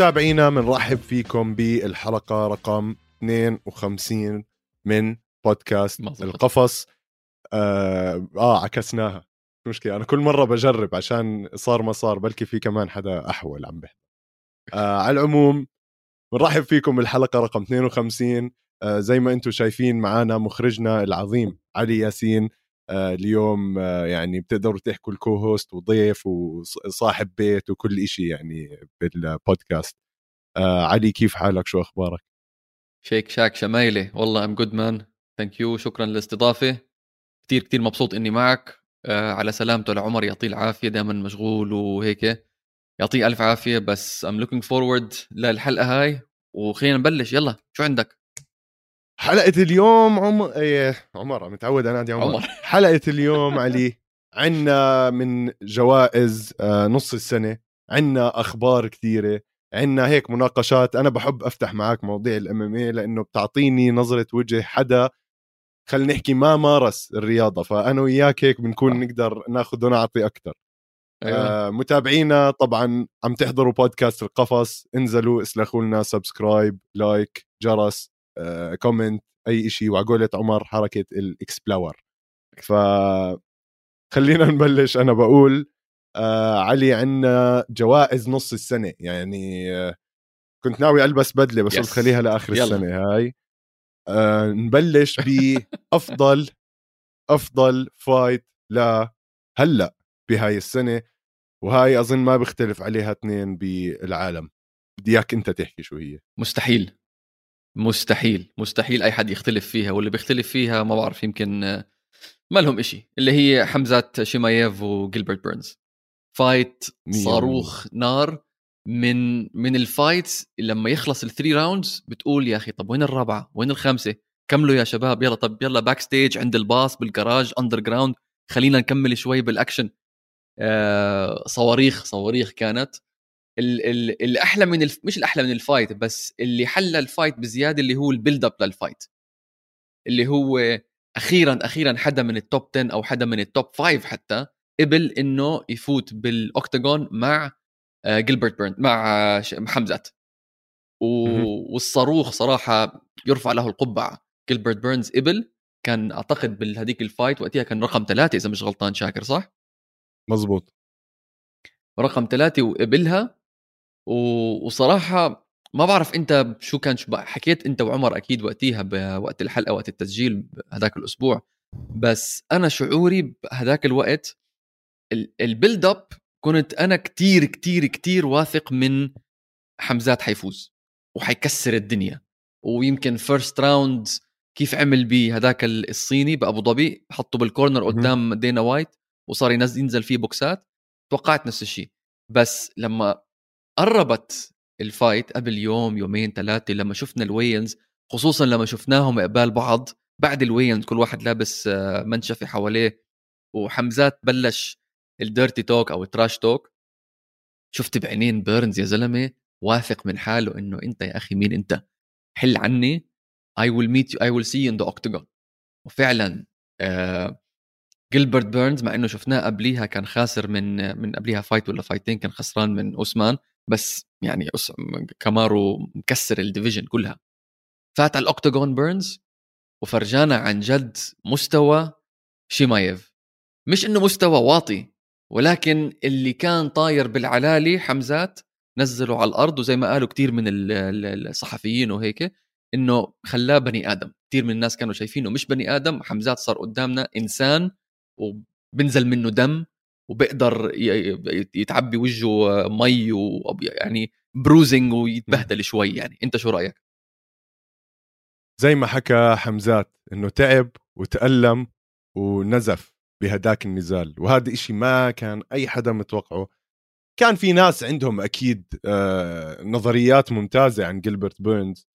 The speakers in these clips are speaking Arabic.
متابعينا بنرحب فيكم بالحلقة رقم 52 من بودكاست مظبوط. القفص. آه, آه عكسناها. مش مشكلة أنا كل مرة بجرب عشان صار ما صار بلكي في كمان حدا أحول عم بحكي. آه على العموم بنرحب فيكم بالحلقة رقم 52 آه زي ما أنتم شايفين معنا مخرجنا العظيم علي ياسين. اليوم آه يعني بتقدروا تحكوا الكو هوست وضيف وصاحب بيت وكل إشي يعني بالبودكاست آه علي كيف حالك؟ شو أخبارك؟ شيك شاك شمايلي. والله I'm good man thank you شكرا للاستضافة. كثير كثير مبسوط إني معك. آه على سلامته لعمر يعطيه العافية دائما مشغول وهيك. يعطيه ألف عافية بس I'm looking forward للحلقة هاي. وخلينا نبلش. يلا شو عندك؟ حلقة اليوم عمر إيه عمر متعود انادي عمر, عمر. حلقة اليوم علي عنا من جوائز آه، نص السنة عنا أخبار كثيرة عنا هيك مناقشات أنا بحب أفتح معك مواضيع ال MMA لأنه بتعطيني نظرة وجه حدا خلينا نحكي ما مارس الرياضة فأنا وياك هيك بنكون. نقدر ناخذ ونعطي أكثر أيوة. آه متابعينا طبعا عم تحضروا بودكاست القفص انزلوا اسلخوا لنا subscribe like جرس comment أي شيء وعقولة عمر حركة ال explore. ف خلينا نبلش. أنا بقول آه علي عنا جوائز نص السنة. يعني آه كنت ناوي ألبس بدلة بس Yes. قلت خليها لآخر يلا. السنة هاي. آه نبلش بافضل أفضل فايت لهلا بهاي السنة. وهاي أظن ما بيختلف عليها اثنين بالعالم. بدي إياك أنت تحكي شو هي. مستحيل. مستحيل مستحيل أي حد يختلف فيها واللي بيختلف فيها ما بعرف يمكن ما لهم إشي اللي هي حمزات شيمايف وجيلبرت بيرنز. فايت صاروخ نار من من ال fights لما يخلص ال three rounds بتقول يا أخي طب وين الرابعة؟ وين الخامسة؟ كملوا يا شباب يلا طب يلا backstage عند الباص بال garage underground خلينا نكمل شوي بالاكشن آه صواريخ صواريخ كانت. الاحلى من الف... مش الأحلى من ال fight بس اللي حلى ال fight بزيادة اللي هو ال build up لل fight اللي هو أخيرا أخيرا حدا من ال top 10 أو حدا من ال top 5 حتى قبل إنه يفوت بال octagon مع آه، جيلبرت بيرن مع آه، حمزات. والصاروخ صراحة يرفع له القبعة جيلبرت بيرنز قبل كان أعتقد بهذيك ال fight وقتها كان رقم ثلاثة إذا مش غلطان شاكر صح؟ مزبوط رقم ثلاثة وقبلها و... وصراحة ما بعرف أنت شو كان شو. حكيت أنت وعمر أكيد وقتيها بوقت الحلقة وقت التسجيل هذاك الأسبوع بس أنا شعوري بهذاك الوقت ال- ال build up كنت أنا كتير كتير كتير واثق من حمزات حيفوز وحيكسر الدنيا ويمكن first round كيف عمل بهذاك ال- الصيني بأبو ظبي حطه بال corner. قدام دينا وايت وصار ينزل ينزل فيه بوكسات توقعت نفس الشيء بس لما قربت ال fight قبل يوم يومين ثلاثة لما شفنا ال weigh-ins خصوصا لما شفناهم قبال بعض. بعد ال weigh-ins كل واحد لابس آه، منشفة حواليه وحمزات بلش ال dirty talk أو ال trash talk شفت بعينين بيرنز يا زلمة واثق من حاله إنه أنت يا أخي مين أنت؟ حل عني. Will meet you I will see you in the octagon. وفعلا آه جيلبرت بيرنز مع إنه شفناه قبليها كان خاسر من من قبليها fight ولا fight ين كان خسران من اوسمان بس يعني. كامارو مكسر ال division كلها. فات على ال octagon بيرنز وفرجانا عن جد مستوى شيمايف مش إنه مستوى واطي ولكن اللي كان طاير بالعلالي حمزات نزله على الأرض وزي ما قالوا كثير من ال- ال- الصحفيين وهيك إنه خلاه بني آدم. كثير من الناس كانوا شايفينه مش بني آدم. حمزات صار قدامنا إنسان وبنزل منه دم. وبقدر يتعبى وجهه مي يعني bruising ويتبهدل شوي يعني. انت شو رأيك؟ زي ما حكى حمزات إنه تعب وتألم ونزف بهداك النزال. وهذا إشي ما كان أي حدا متوقعه. كان في ناس عندهم أكيد آه نظريات ممتازة عن جيلبرت بيرنز.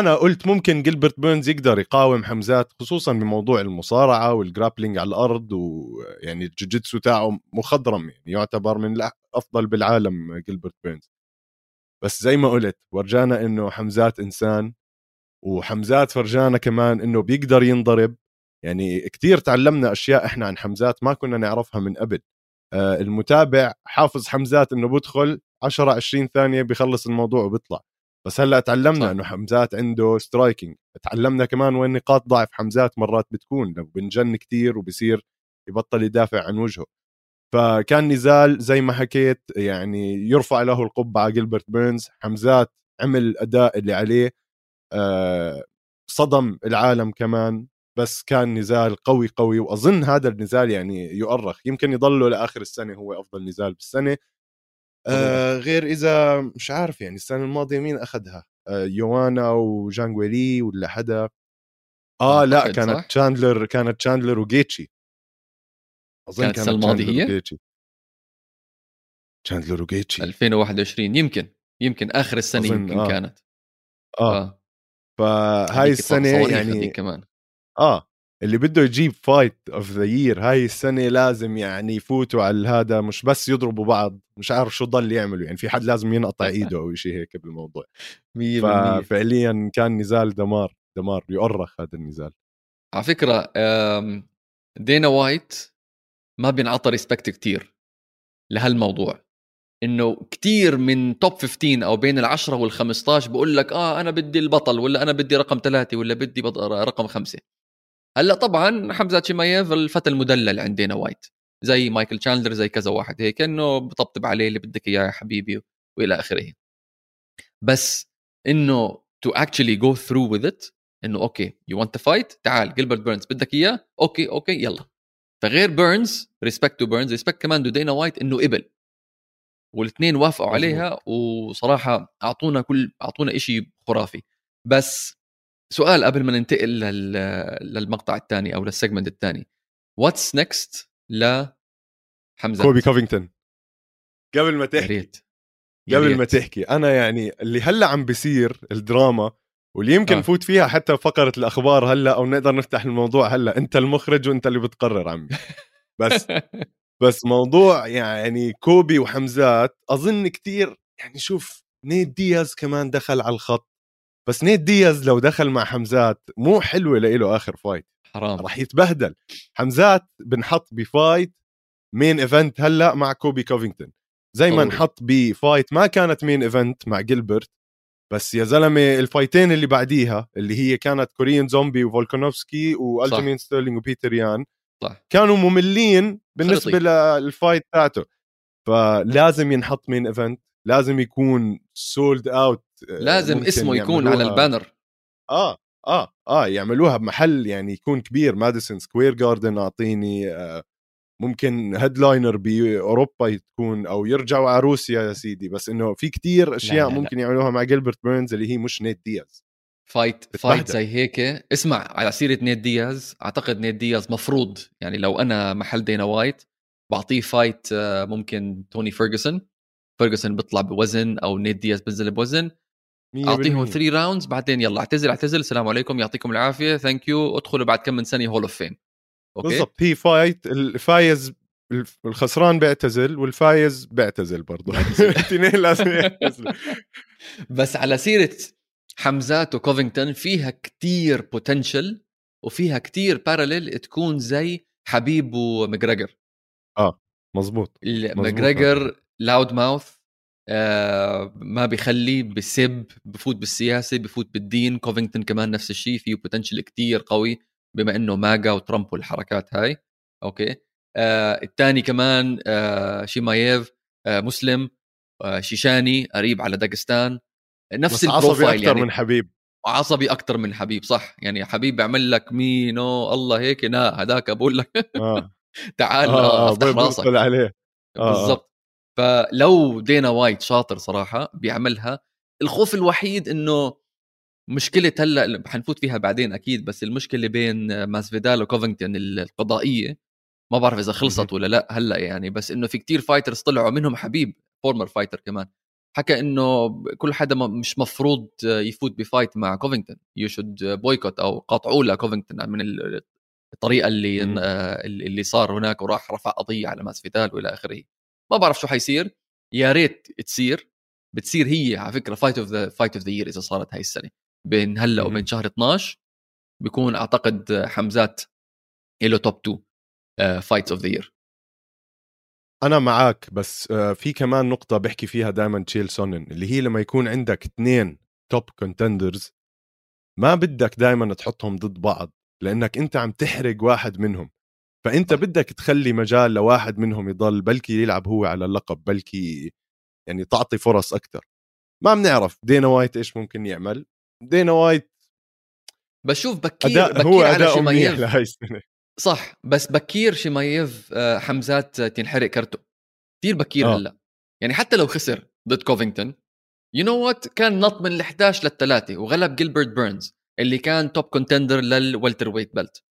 أنا قلت ممكن جيلبرت بيرنز يقدر يقاوم حمزات خصوصا بموضوع المصارعة وال grappling على الأرض ويعني الجوجيتسو تاعه مخضرم يعني يعتبر من الافضل بالعالم جيلبرت بيرنز. بس زي ما قلت ورجانا إنه حمزات إنسان وحمزات فرجانا كمان إنه بيقدر ينضرب. يعني كتير تعلمنا أشياء إحنا عن حمزات ما كنا نعرفها من قبل. آه، المتابع حافظ حمزات إنه بدخل 10 20 ثانية بيخلص الموضوع وبيطلع. بس هلا تعلمنا إنه حمزات عنده striking تعلمنا كمان وين نقاط ضعف حمزات مرات بتكون لو بنجن كتير وبصير يبطل يدافع عن وجهه. فكان نزال زي ما حكيت يعني يرفع له القبعه جيلبرت بيرنز. حمزات عمل الاداء اللي عليه آه، صدم العالم كمان. بس كان نزال قوي قوي وأظن هذا النزال يعني يؤرخ. يمكن يضله لآخر السنة هو أفضل نزال بالسنة. آه غير إذا مش عارف يعني السنة الماضية مين أخذها؟ آه يوانا وجانجويلي ولا حدا؟ آه لا كانت صح؟ تشاندلر كانت تشاندلر وجيتشي أظن كانت السنة الماضية؟ هي وجيتشي. تشاندلر وجيتشي 2021 يمكن يمكن آخر السنة يمكن آه. كانت. آه, آه. فهاي السنة يعني كمان. آه. اللي بده يجيب fight of the year هاي السنة لازم يعني يفوتوا على هذا مش بس يضربوا بعض مش عارف شو ضل يعملوا يعني في حد لازم ينقطع إيده أو شيء هيك بالموضوع. ففعليا كان نزال دمار دمار يؤرخ هذا النزال. على فكرة دينا وايت ما بينعطى respect كتير لهالموضوع. إنه كتير من top 15 أو بين العشرة وال15 بقول لك آه أنا بدي البطل ولا أنا بدي رقم ثلاثة ولا بدي رقم خمسة. هلا طبعا حمزة شيمايف الفتى المدلل عند دينا وايت زي مايكل تشاندلر زي كذا واحد هيك إنه بطبطب عليه اللي بدك إياه يا حبيبي وإلى آخره. بس إنه to actually go through with it إنه أوكي you want fight تعال جيلبرت بيرنز بدك إياه؟ أوكي أوكي يلا. فغير بيرنز respect to بيرنز respect كمان to دينا وايت إنه قبل. والاثنين وافقوا عليها وصراحة أعطونا كل أعطونا شيء خرافي. بس سؤال قبل ما ننتقل لل... للمقطع الثاني أو لل segment الثاني. what's next ل حمزة؟ كولبي كوفينغتون. قبل ما تحكي. right. قبل ما تحكي. أنا يعني اللي هلأ عم بيصير الدراما واللي يمكن آه. نفوت فيها حتى فقرة الأخبار هلأ أو نقدر نفتح الموضوع هلأ أنت المخرج وأنت اللي بتقرر عمي. بس بس موضوع يعني كولبي وحمزات أظن كتير يعني شوف نيت دياز كمان دخل على الخط. بس نيت دياز لو دخل مع حمزات مو حلوة له آخر fight حرام. راح يتبهدل. حمزات بنحط ب fight main event هلأ مع كولبي كوفينغتون. زي ما نحط ب fight ما كانت main event مع جيلبرت بس يا زلمة ال fightين اللي بعديها اللي هي كانت كوريين زومبي وفولكانوفسكي وألجيمين ستيرلينج وبيتر يان صح. كانوا مملين بالنسبة لل fight تاعته. فلازم ينحط main event لازم يكون sold out لازم اسمه يكون على ال banner. آه آه آه يعملوها بمحل يعني يكون كبير ماديسون سكوير جاردن أعطيني آه ممكن headliner بأوروبا تكون أو يرجعوا على روسيا يا سيدي. بس إنه في كتير أشياء لا لا. ممكن لا. يعملوها مع جيلبرت بيرنز اللي هي مش نيت دياز fight fight زي هيك. اسمع على سيرة نيت دياز أعتقد نيت دياز مفروض يعني لو أنا محل دينا وايت بعطيه fight آه، ممكن توني فيرجسون فيرجسون بيطلع بوزن أو نيت دياز بنزل بوزن. أعطيهم 3 rounds بعدين يلا اعتزل اعتزل السلام عليكم يعطيكم العافية thank you ادخلوا بعد كم من سنه hall of fame أوكي؟ بالضبط. هي fight الفايز الخسران بيعتزل والفايز بيعتزل برضه. الاثنين لازم يعتزلوا. بس على سيرة حمزات وكوفينغتون فيها كتير potential وفيها كتير parallel تكون زي حبيب ومجريجر آه مزبوط مجريجر loud mouth آه ما بيخلي بسب بفوت بالسياسة بفوت بالدين. كوفينغتون كمان نفس الشيء فيه potential كتير قوي بما إنه MAGA وترامب والحركات هاي. أوكي؟ آه الثاني كمان آه شيمايف آه مسلم آه شيشاني قريب على داغستان. نفس ال profile عصبي أكثر يعني. من حبيب. عصبي أكثر من حبيب صح. يعني حبيب بيعمل لك مينو الله هيك نا هذاك بقول لك. آه. تعال آه, آه، افتح راسك. عليه. آه،, آه. بالضبط. فلو دينا وايت شاطر صراحة بيعملها الخوف الوحيد إنه مشكلة هلأ حنفوت فيها بعدين أكيد بس المشكلة بين ماسفيدال وكوفينغتون القضائية ما بعرف إذا خلصت ولا لأ هلأ يعني بس إنه في كتير fighters طلعوا منهم حبيب former fighter كمان حكى إنه كل حدا مش مفروض يفوت ب fight مع كوفينغتون you should boycott أو قاطعوا لكوفينغتون من الطريقة اللي اللي صار هناك وراح رفع قضية على ماسفيدال وإلى آخره. ما بعرف شو حيصير يا ريت تصير بتصير هي على فكرة fight of the fight of the year إذا صارت هاي السنة بين هلأ وبين شهر 12 بيكون أعتقد حمزات له top 2 fights of the year أنا معك بس آه، في كمان نقطة بحكي فيها دائما تشيل سونن اللي هي لما يكون عندك اثنين top contenders ما بدك دائما تحطهم ضد بعض لأنك أنت عم تحرق واحد منهم. فأنت بدك تخلي مجال لواحد منهم يضل بلكي يلعب هو على اللقب بلكي يعني تعطي فرص أكثر ما بنعرف دينا وايت إيش ممكن يعمل. دينا وايت بشوف بكير أداء بكير هو على منيح شيمايف لهي السنة. صح بس بكير شيمايف آه، حمزات تنحرق كرته. كثير بكير آه. هلأ. يعني حتى لو خسر ضد كوفينغتون you know what كان نط من ال 11 للثلاثه وغلب جيلبرت بيرنز اللي كان top contender لل welterweight belt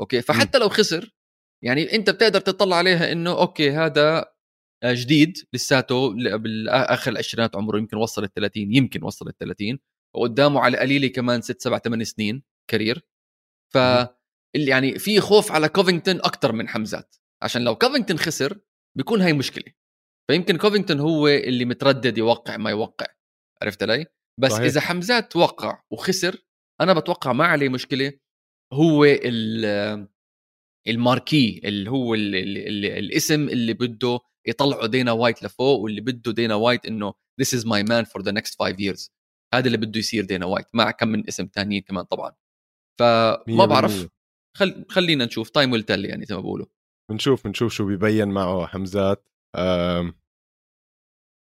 أوكي فحتى لو خسر يعني أنت بتقدر تطلع عليها إنه أوكي هذا آه، جديد لساته بالآخر العشرينات عمره يمكن وصل ال 30 يمكن وصل ال 30 وقدامه على قليلة كمان 6 7 8 سنين career ف يعني في خوف على كوفينغتون أكثر من حمزات عشان لو كوفينغتون خسر بيكون هاي مشكلة فيمكن كوفينغتون هو اللي متردد يوقع ما يوقع عرفت علي بس صحيح. صحيح. إذا حمزات وقع وخسر أنا بتوقع ما عليه مشكلة هو ال ال marquee اللي هو ال ال ال الاسم اللي بده يطلعه دينا وايت لفوق واللي بده دينا وايت انه this is my man for the next five years. هذا اللي بده يصير دينا وايت مع كم من اسم تانيين كمان طبعا. فما بعرف. خل... خلينا نشوف. time will tell يعني زي ما بقولوا بنشوف بنشوف شو بيبين معه حمزات. أم...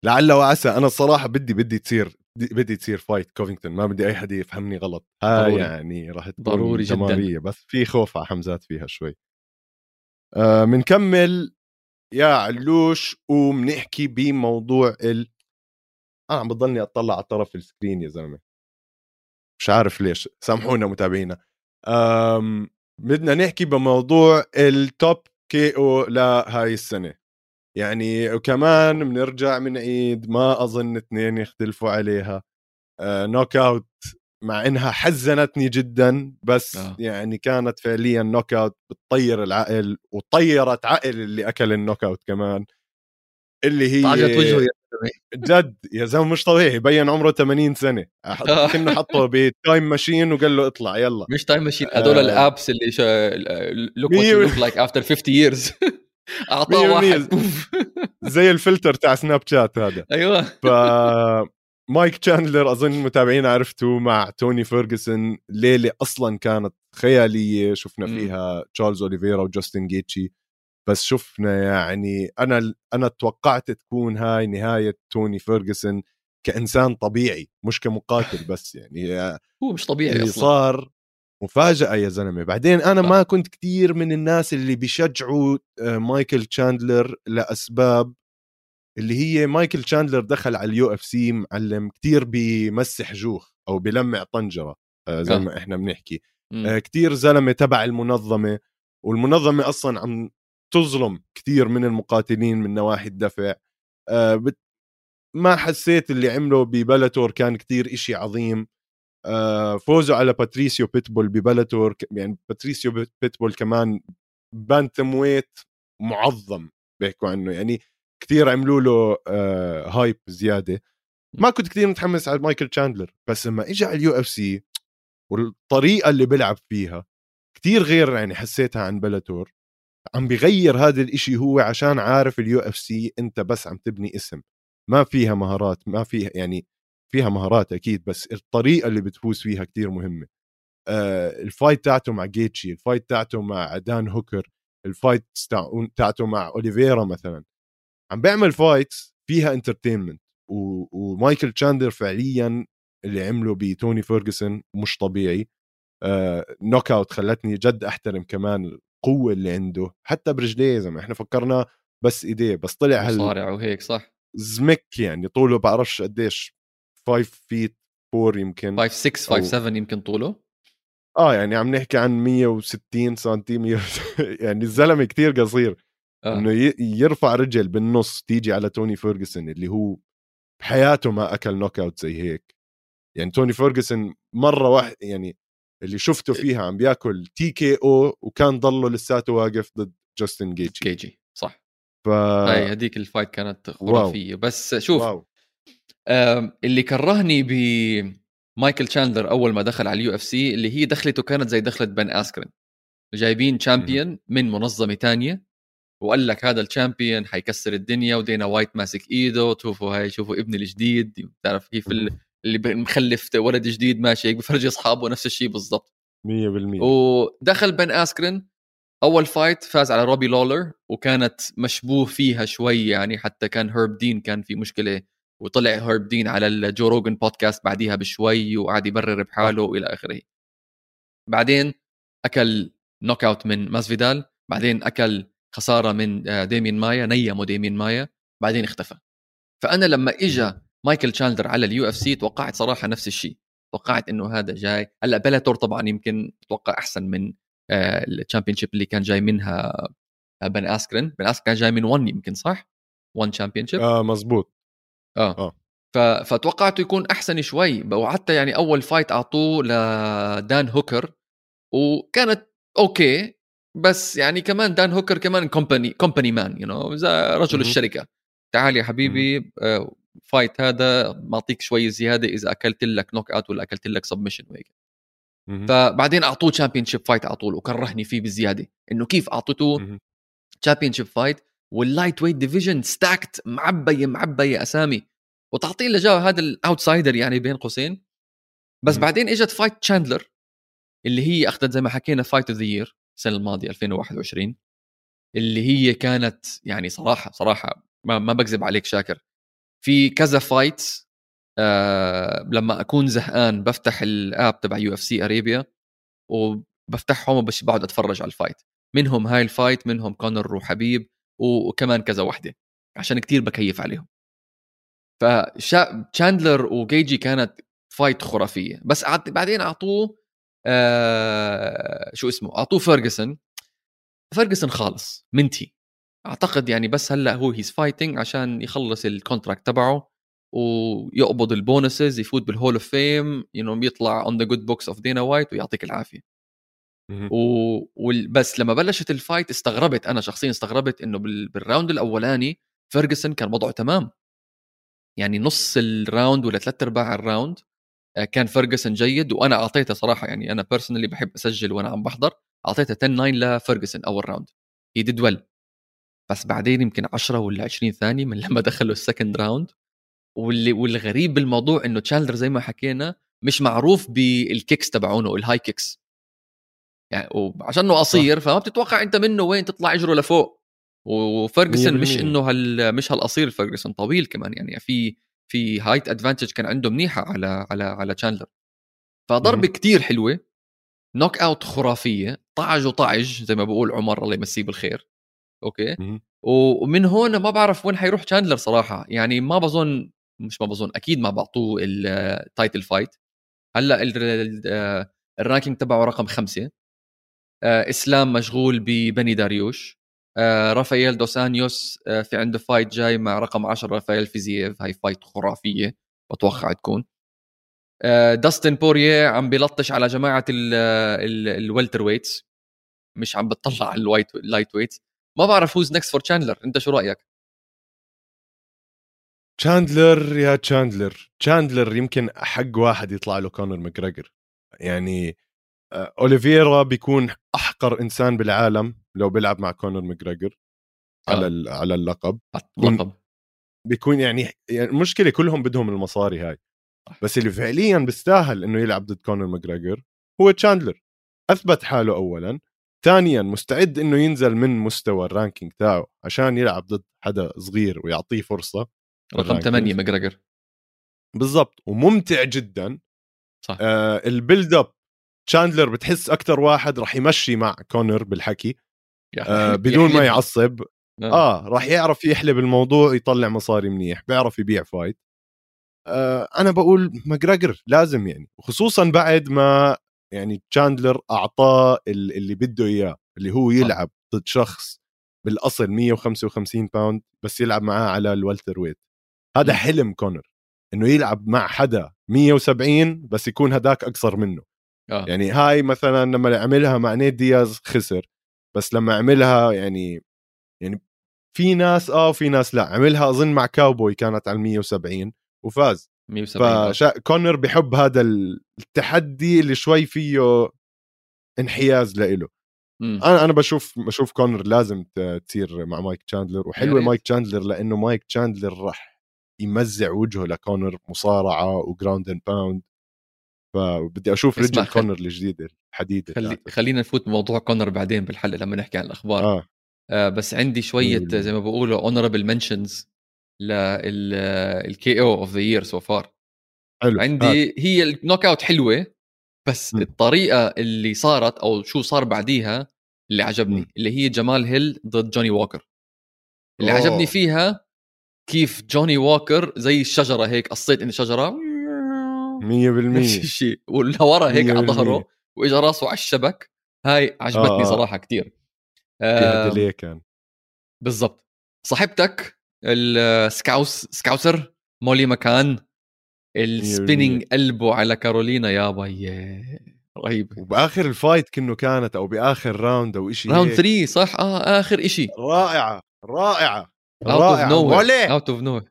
لعل وعسى. أنا الصراحة بدي بدي تصير بدي- تصير fight كوفينغتون ما بدي أي حدا يفهمني غلط. هاي ضروري. يعني راح تكون ضروري جداً. بس في خوف على حمزات فيها شوي. بنكمل يا علوش وبنحكي بموضوع ال أنا عم بضلني أطلع على طرف ال screen يا زلمة. مش عارف ليش. سامحونا متابعينا. أم بدنا نحكي بموضوع ال top KO لهاي السنة. يعني وكمان بنرجع من عيد ما أظن اثنين يختلفوا عليها. آه knockout مع إنها حزنتني جدا بس آه. يعني كانت فعليا knockout بتطير العقل وطيرت عقل اللي أكل ال knockout كمان اللي هي طاجت وجهه يا جد يا زلمة مش طبيعي بين عمره 80 سنة آه. كأنه حطه بتايم ماشين وقال له اطلع يلا مش تايم ماشين هذول آه. الابس اللي لوك يو بال- لوك لايك افتر 50 years أعطاه. واحد. زي الفلتر تاع سناب شات هذا أيوه ف مايك تشاندلر أظن متابعين عرفتوا مع توني فيرجسون ليلة أصلا كانت خيالية شفنا. فيها تشارلز أوليفيرا وجاستن جيتشي بس شفنا يعني أنا أنا توقعت تكون هاي نهاية توني فيرجسون كإنسان طبيعي مش كمقاتل بس يعني هو مش طبيعي اللي أصلا صار مفاجأة يا زلمة بعدين صح. ما كنت كتير من الناس اللي بيشجعوا آه، مايكل تشاندلر لأسباب اللي هي مايكل تشاندلر دخل على اليو إف سي معلم كتير بيمسح جوخ أو بلمع طنجرة آه، زي آه. ما إحنا بنحكي. آه، كتير زلمة تبع المنظمة والمنظمة أصلا عم تظلم كتير من المقاتلين من نواحي الدفع ما حسيت اللي عمله ببلاتور كان كتير إشي عظيم فوزه على باتريسيو بيتبول ببلاتور يعني باتريسيو بيت- بيتبول كمان bantamweight معظم بيحكوا عنه يعني كتير عملوا له آه، hype زيادة. ما كنت كتير متحمس على مايكل تشاندلر بس لما اجى على اليو إف سي والطريقة اللي بيلعب فيها كتير غير يعني حسيتها عن بلاتور عم بيغير هذا الإشي هو عشان عارف اليو إف سي أنت بس عم تبني اسم. ما فيها مهارات ما فيها يعني فيها مهارات أكيد بس الطريقة اللي بتفوز فيها كتير مهمة. آه ال fight تاعته مع جيتشي ال fight تاعته مع دان هوكر ال fight تاع- تاعته مع اوليفيرا مثلا. عم بيعمل fights فيها entertainment ومايكل تشاندلر فعليا اللي عمله بتوني فيرجسون مش طبيعي. آه knockout خلتني جد أحترم كمان القوة اللي عنده حتى برجليه زي ما إحنا فكرنا بس إيديه بس طلع هال مصارع وهيك صح. زمك يعني طوله بعرفش قديش 5 feet 4 يمكن. 5 6 5 7 يمكن طوله. آه يعني عم نحكي عن 160 سنتي 100 يعني الزلمة كتير قصير. آه. إنه يرفع رجل بالنص تيجي على توني فيرجسون اللي هو بحياته ما أكل knockout زي هيك. يعني توني فيرجسون مرة واحد يعني اللي شفته فيها عم بياكل TKO وكان ضله لساته واقف ضد جاستن جيتشي كيجي صح. ف هاي هذيك ال fight كانت خرافية. بس شوف wow. اللي كرهني ب مايكل تشاندلر أول ما دخل على اليو إف سي اللي هي دخلته كانت زي دخلة بن اسكرن جايبين champion من منظمة تانية. وقال لك هذا ال champion حيكسر الدنيا ودانا وايت ماسك إيده شوفوا هاي شوفوا ابني الجديد. بتعرف كيف ال- اللي مخلف ولد جديد ماشي هيك بفرجي أصحابه نفس الشيء بالضبط. 100% ودخل بن اسكرن أول fight فاز على روبي لولر وكانت مشبوه فيها شوي يعني حتى كان هيرب دين كان في مشكلة وطلع هيرب دين على الجو روجن بودكاست بعديها بشوي وقعد يبرر بحاله وإلى آخره. بعدين أكل knockout من ماسفيدال بعدين أكل خسارة من آه، ديمين مايا نيمه ديمين مايا بعدين اختفى. فأنا لما اجى مايكل تشاندلر على اليو إف سي توقعت صراحة نفس الشيء. توقعت إنه هذا جاي. هلأ بلاتور طبعا يمكن أتوقع أحسن من ال championship اللي كان جاي منها آه، بن اسكرن بن اسكرن كان جاي من 1 يمكن صح؟ 1 championship آه مزبوط آه. آه. فتوقعته يكون أحسن شوي. وحتى يعني أول fight أعطوه لدان هوكر. وكانت okay. بس يعني كمان دان هوكر كمان company company man you know رجل. الشركة تعال يا حبيبي آه، fight هذا بعطيك شوي زيادة إذا أكلت لك knockout ولا أكلت لك submission وهيك. فبعدين أعطوه championship fight على طول وكرهني فيه بزيادة إنه كيف أعطيته. championship fight وال lightweight division stacked معبية معبية أسامي وتعطيه لجا هذا ال outsider يعني بين قوسين بس مم. بعدين إجت fight تشاندلر اللي هي أخذت زي ما حكينا fight of the year السنة الماضية 2021 اللي هي كانت يعني صراحة صراحة ما, ما بكذب عليك شاكر. في كذا fight آه لما أكون زهقان بفتح ال app تبع يو اف سي اريبيا وبفتحهم وبش بقعد أتفرج على ال fight منهم هاي ال fight منهم كونر وحبيب وكمان كذا وحدة عشان كتير بكيف عليهم. فشا تشاندلر وجيجي كانت fight خرافية. بس عد- بعدين أعطوه آه شو اسمه أعطوه فيرجسون. فيرجسون خالص منتي أعتقد يعني بس هلأ هو he's fighting عشان يخلص ال contract تبعه ويقبض ال bonuses يفوت بال hall of fame you يطلع on the good books of دانا وايت ويعطيك العافية. و... بس لما بلشت ال fight استغربت أنا شخصيا استغربت إنه بال... بال round الأولاني فيرجسون كان وضعه تمام. يعني نص ال round ولا ثلاث أرباع ال round كان فيرجسون جيد وأنا أعطيته صراحة يعني أنا personally بحب أسجل وأنا عم بحضر أعطيته 10 9 لفيرجسون أول round he did well بس بعدين يمكن 10 ولا 20 ثانية من لما دخلوا ال second round واللي والغريب بالموضوع إنه تشاندلر زي ما حكينا مش معروف بال kicks تبعونه ال high kicks يعني وعشانه قصير فما بتتوقع أنت منه وين تطلع اجره لفوق. وفيرجسون مش 100%. إنه هال مش هالقصير فيرجسون طويل كمان يعني في في height advantage كان عنده منيحة على على على تشاندلر فضربة. كتير حلوة knockout خرافية طعج وطعج زي ما بقول عمر الله يمسيه بالخير أوكي؟ مهم. و- ومن هون ما بعرف وين حيروح تشاندلر صراحة يعني ما بظن مش ما بظن أكيد ما بعطوه ال title fight هلأ ال- ال- آه، ال ranking تبعه رقم خمسة. آه، إسلام مشغول ببنيل داريوش. آه، رافائيل دوس أنجوس آه، في عنده fight جاي مع رقم 10 رافائيل فيزييف. هاي fight خرافية بتوقع تكون. آه، داستن بورييه عم بيلطش على جماعة ال welterweights. مش عم بتطلع على ال weight ال lightweights ما بعرف who's next for تشاندلر انت شو رأيك؟ تشاندلر يا تشاندلر تشاندلر يمكن حق واحد يطلع له كونر ماجريجر يعني أوليفيرا بيكون أحقر إنسان بالعالم لو بيلعب مع كونر ماجريجر على آه. على اللقب. اللقب بيكون يعني يعني المشكلة كلهم بدهم المصاري هاي. بس اللي فعليا بيستاهل إنه يلعب ضد كونر ماجريجر هو تشاندلر. أثبت حاله اولا. ثانيا مستعد إنه ينزل من مستوى ال ranking تاعه عشان يلعب ضد حدا صغير ويعطيه فرصة رقم بال ranking. 8 ماجريجر بالضبط وممتع جدا. صح. آه ال build up تشاندلر بتحس أكثر واحد راح يمشي مع كونر بالحكي آه بدون ما يحلب. يعصب آه. آه راح يعرف يحلب الموضوع يطلع مصاري منيح بيعرف يبيع fight آه أنا بقول ماجريجر لازم يعني وخصوصا بعد ما يعني تشاندلر أعطاه ال- اللي بده إياه اللي هو يلعب ضد شخص بالأصل 155 pound بس يلعب معاه على ال welterweight هذا. حلم كونر إنه يلعب مع حدا 170 بس يكون هداك أقصر منه آه. يعني هاي مثلا لما عملها مع نيت دياز خسر بس لما عملها يعني يعني في ناس آه وفي ناس لا عملها أظن مع كاوبوي كانت على 170 وفاز 170 آه. فشا كونر بحب هذا التحدي اللي شوي فيه انحياز لإله. أنا أنا بشوف بشوف كونر لازم تصير مع مايك تشاندلر وحلوة. مايك تشاندلر لأنه مايك تشاندلر راح يمزع وجهه لكونر مصارعة و ground and pound فبدي أشوف خل- كونر الجديده الحديده خلي. خلينا نفوت بموضوع كونر بعدين بالحلقة لما نحكي عن الأخبار آه آه بس عندي شوية 100%. زي ما بقولوا honorable mentions لل KO of the year so far حلو. عندي هي ال knockout حلوة بس م. الطريقة اللي صارت أو شو صار بعديها اللي عجبني م. اللي هي جمال هيل ضد جوني ووكر اللي أوه. عجبني فيها كيف جوني ووكر زي الشجرة هيك قصيت ان شجرة 100% نفس الشيء. ولورا هيك على 100%. ظهره واجى راسه على الشبك هاي عجبتني آه، آه. صراحة كثير ديلي كان. بالضبط. صاحبتك السكاوس سكاوسر مولي مكان السبيننج قلبه على كارولينا يابا يا رهيب وبآخر الفايت كنه كانت أو بآخر راوند أو شيء راوند 3 صح؟ آه آخر إشي. رائعة رائعة اوت اوف رائعة. نو اوت اوف نو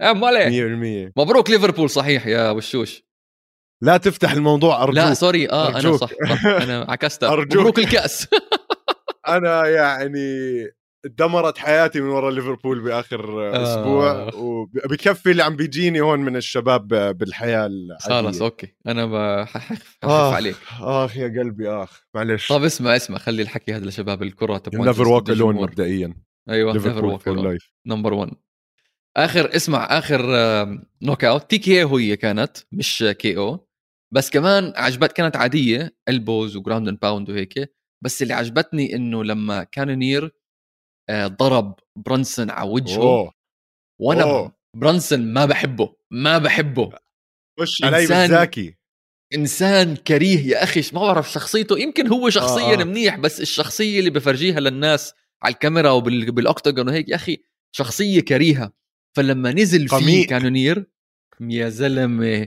يا مولي 100% مبروك ليفربول صحيح يا وشوش لا تفتح الموضوع أرجوك. لا سوري. آه أنا أرجوك. صح, صح. أنا عكستها أرجوك. مبروك الكأس. أنا يعني دمرت حياتي من وراء ليفربول بآخر آه. أسبوع وبكفي اللي عم بيجيني هون من الشباب بالحياة العادية. خلص أوكي. أنا بحخف آخ عليك. آخ يا قلبي آخ. معلش. طب اسمع اسمع. خلي الحكي هذا لشباب الكرة. تبعون never walk alone. مبدئيا. أيوه never walk life number 1 آخر اسمع آخر knockout TKO هي كانت مش KO. بس كمان عجبت كانت عادية elbows و ground and pound وهيك. بس اللي عجبتني إنه لما كانونير آه، ضرب برونسون على وجهه وأنا أوه. برونسون ما بحبه ما بحبه. خش علي بالزاكي إنسان كريه يا أخي ما بعرف شخصيته. يمكن هو شخصيا آه، آه آه. منيح بس الشخصية اللي بفرجيها للناس على الكاميرا وبال octagon وهيك يا أخي شخصية كريهة. فلما نزل فيه. كانونير يا زلمة.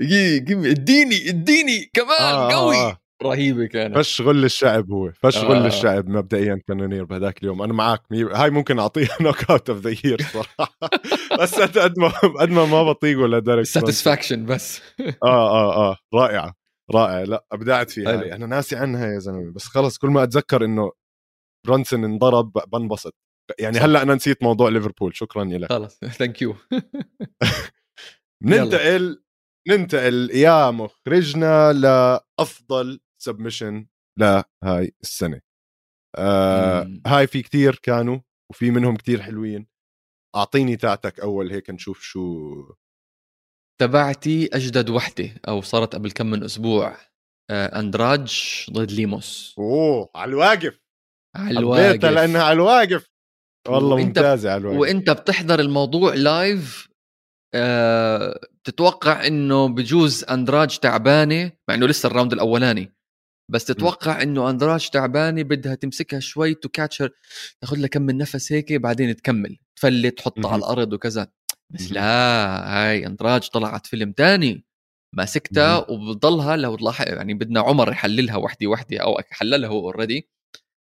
اديني اديني كمان آه، آه، قوي. آه. رهيبة كانت. فش غل الشعب هو فش غل آه. الشعب مبدئيا كانونير بهذاك اليوم. أنا معك مي- هاي ممكن أعطيها knockout of the year صراحة. بس قد ما قد ما ما بطيقه لدرجه satisfaction بس. آه آه آه. رائعه رائعه لا ابدعت فيها. هاي. أنا ناسي عنها يا زلمة بس خلص كل ما أتذكر إنه برونسون انضرب بنبسط. يعني. هلأ أنا نسيت موضوع ليفربول شكرا لك خلص. thank you ننتقل ننتقل يا مخرجنا لأفضل submission لهاي السنة. آه مم. هاي في كتير كانوا وفي منهم كتير حلوين. أعطيني تاعتك أول هيك نشوف شو تبعتي أجدد وحدة أو صارت قبل كم من أسبوع آه، أندراج ضد ليموس. أوه على الواقف. على الواقف. لأنها على الواقف. والله وإنت- ممتازه على الواقف وإنت بتحضر الموضوع live آه تتوقع إنه بجوز أندراج تعبانة مع إنه لسه ال round الأولاني. بس تتوقع إنه أندراج تعبانة بدها تمسكها شوي to catch her تاخذ لها كم من نفس هيك بعدين تكمل. تفلت تحطها. على الأرض وكذا. بس. لا هاي أندراج طلعت فيلم تاني. ماسكتها وبضلها لو تلاحظ يعني بدنا عمر يحللها وحدة وحدة أو حللها هو already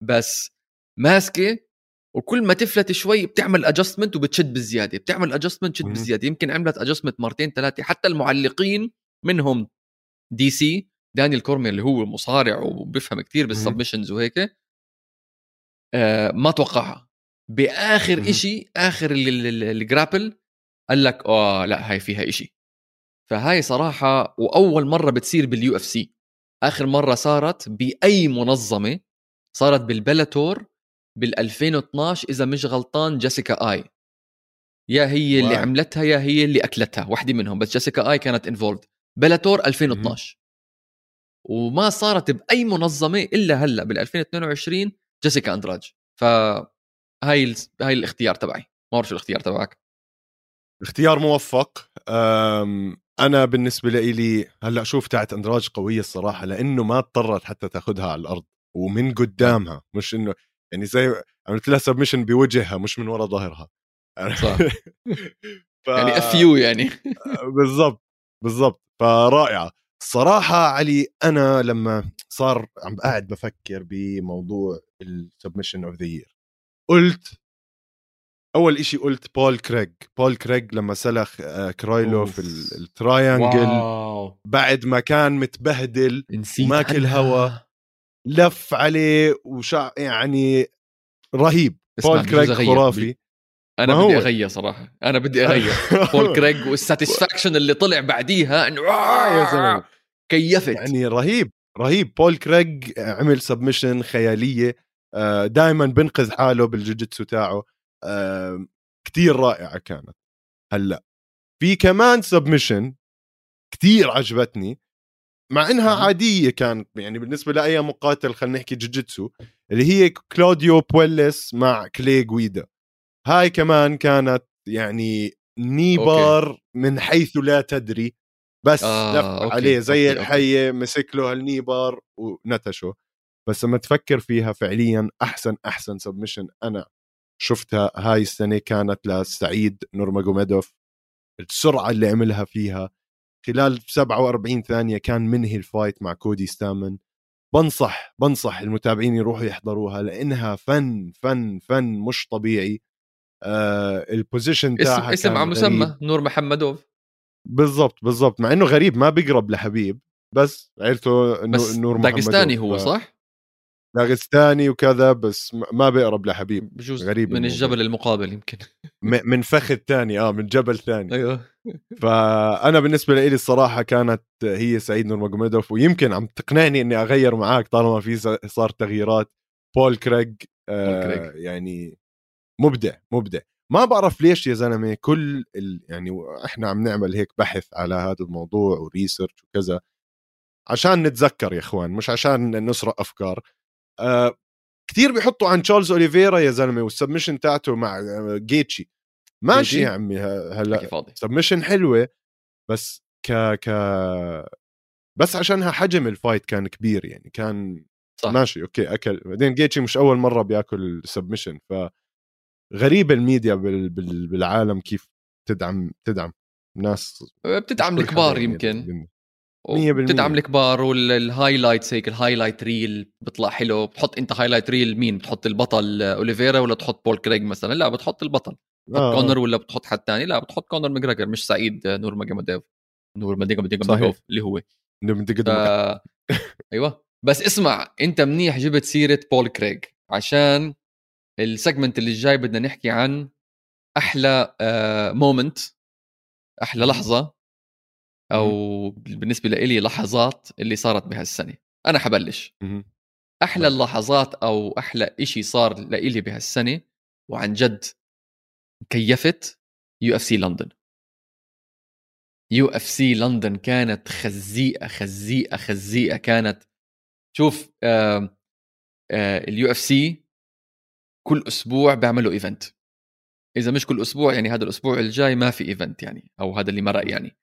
بس ماسكة وكل ما تفلت شوي بتعمل adjustment وبتشد بالزيادة بتعمل adjustment تشد. بالزيادة. يمكن عملت adjustment مرتين ثلاثة. حتى المعلقين منهم دي سي دانيال كورمي اللي هو مصارع وبيفهم كثير بال submissions وهيك آه ما توقعها. بآخر. إشي آخر ال- ال- ال- ال grapple قال لك آه لا هاي فيها إشي. فهاي صراحة وأول مرة بتصير بال UFC آخر مرة صارت بأي منظمة صارت بال Bellator بال 2012 إذا مش غلطان جيسيكا آي. يا هي اللي wow. عملتها يا هي اللي أكلتها واحدة منهم بس جيسيكا آي كانت involved Bellator 2012 وما صارت بأي منظمة إلا هلأ بال 2022 جيسيكا أندراج. فهاي ال... هاي الاختيار تبعي. ما بعرف شو الاختيار تبعك. اختيار موفق. أم أنا بالنسبة لي هلأ شوف تاعت أندراج قوية الصراحة لأنه ما اضطرت حتى تاخذها على الأرض ومن قدامها. مش إنه يعني زي عملت لها submission بوجهها مش من ورا ظهرها صح. ف... يعني F you يعني بالضبط بالضبط فرائعة الصراحة علي أنا لما صار عم قاعد بفكر بموضوع ال submission of the year قلت أول إشي قلت بول كريج بول كريج لما سلخ آه، كرايلوف. في ال- ال triangle بعد ما كان متبهدل وماكل عنها. هوا. لف عليه وشع يعني رهيب. بول كريج خرافي. أنا بدي أغير صراحة. أنا بدي أغير. بول كريج وال satisfaction اللي طلع بعديها إنه آه يا زلمة. كيفت. يعني رهيب رهيب. بول كريج عمل submission خيالية. آه، دائما بنقذ حاله بالجوجيتسو تاعه. آه، كتير رائعة كانت هلأ. في كمان submission كتير عجبتني. مع إنها عادية كانت يعني بالنسبة لأي مقاتل خلينا نحكي جوجيتسو اللي هي كلوديو بويلس مع كلي جويدا هاي كمان كانت يعني kneebar okay. من حيث لا تدري بس آه، لف okay. عليه زي okay. الحية مسك له هال kneebar ونتشه بس لما تفكر فيها فعليا أحسن أحسن submission أنا شفتها هاي السنة كانت لسعيد نورماجوميدوف السرعة اللي عملها فيها خلال 47 ثانية كان منهي ال fight مع كودي ستامن. بنصح بنصح المتابعين يروحوا يحضروها لأنها فن فن فن مش طبيعي. آه ال position تاعها اسم, اسم على مسمى نور محمدوف. بالضبط بالضبط مع إنه غريب ما بيقرب لحبيب بس عيلته بس نور داغستاني هو صح؟ داغستاني وكذا بس ما بيقرب لحبيب بجوز غريب من الجبل المقابل يمكن. من فخذ ثاني آه من جبل ثاني. أيوه. فأنا بالنسبة لي الصراحة كانت هي سعيد نورماجوميدوف ويمكن عم تقنعني إني أغير معاك طالما في صار تغييرات. بول كريج, آه بول كريج. يعني مبدع مبدع. ما بعرف ليش يا زلمة كل ال... يعني إحنا عم نعمل هيك بحث على هذا الموضوع و research وكذا عشان نتذكر يا إخوان مش عشان نسرق أفكار. آه كثير بيحطوا عن تشارلز أوليفيرا يا زلمة وال submission تاعته مع جيتشي. ماشي يا عمي هلا submission حلوة بس ك ك بس عشانها حجم ال fight كان كبير يعني كان صح. ماشي okay أكل. بعدين جيتشي مش أول مرة بياكل submission ف غريبه الميديا بالعالم كيف تدعم تدعم. ناس بتدعم الكبار يعني يمكن. 100% بتدعم الكبار وال highlights هيك ال highlight reel بيطلع حلو. بتحط انت highlight reel مين؟ بتحط البطل أوليفيرا ولا تحط بول كريج مثلا؟ لا بتحط البطل. بتحط آه. كونر ولا بتحط حد ثاني لا بتحط كونر ماجريجر مش سعيد نور ماجمديف نور ماجمديف اللي هو. ف... أيوه. بس اسمع انت منيح جبت سيرة بول كريج عشان ال segment اللي جاي بدنا نحكي عن أحلى moment آه، أحلى لحظة. أو بالنسبة لي لحظات اللي صارت بهالسنة. أنا حبلش. أحلى اللحظات أو أحلى إشي صار لإلي بهالسنة وعن جد كيفت UFC لندن. UFC لندن كانت خزيئة خزيئة خزيئة. كانت شوف ال UFC كل أسبوع بيعملوا event. إذا مش كل أسبوع يعني هذا الأسبوع الجاي ما في event يعني أو هذا اللي مرق يعني.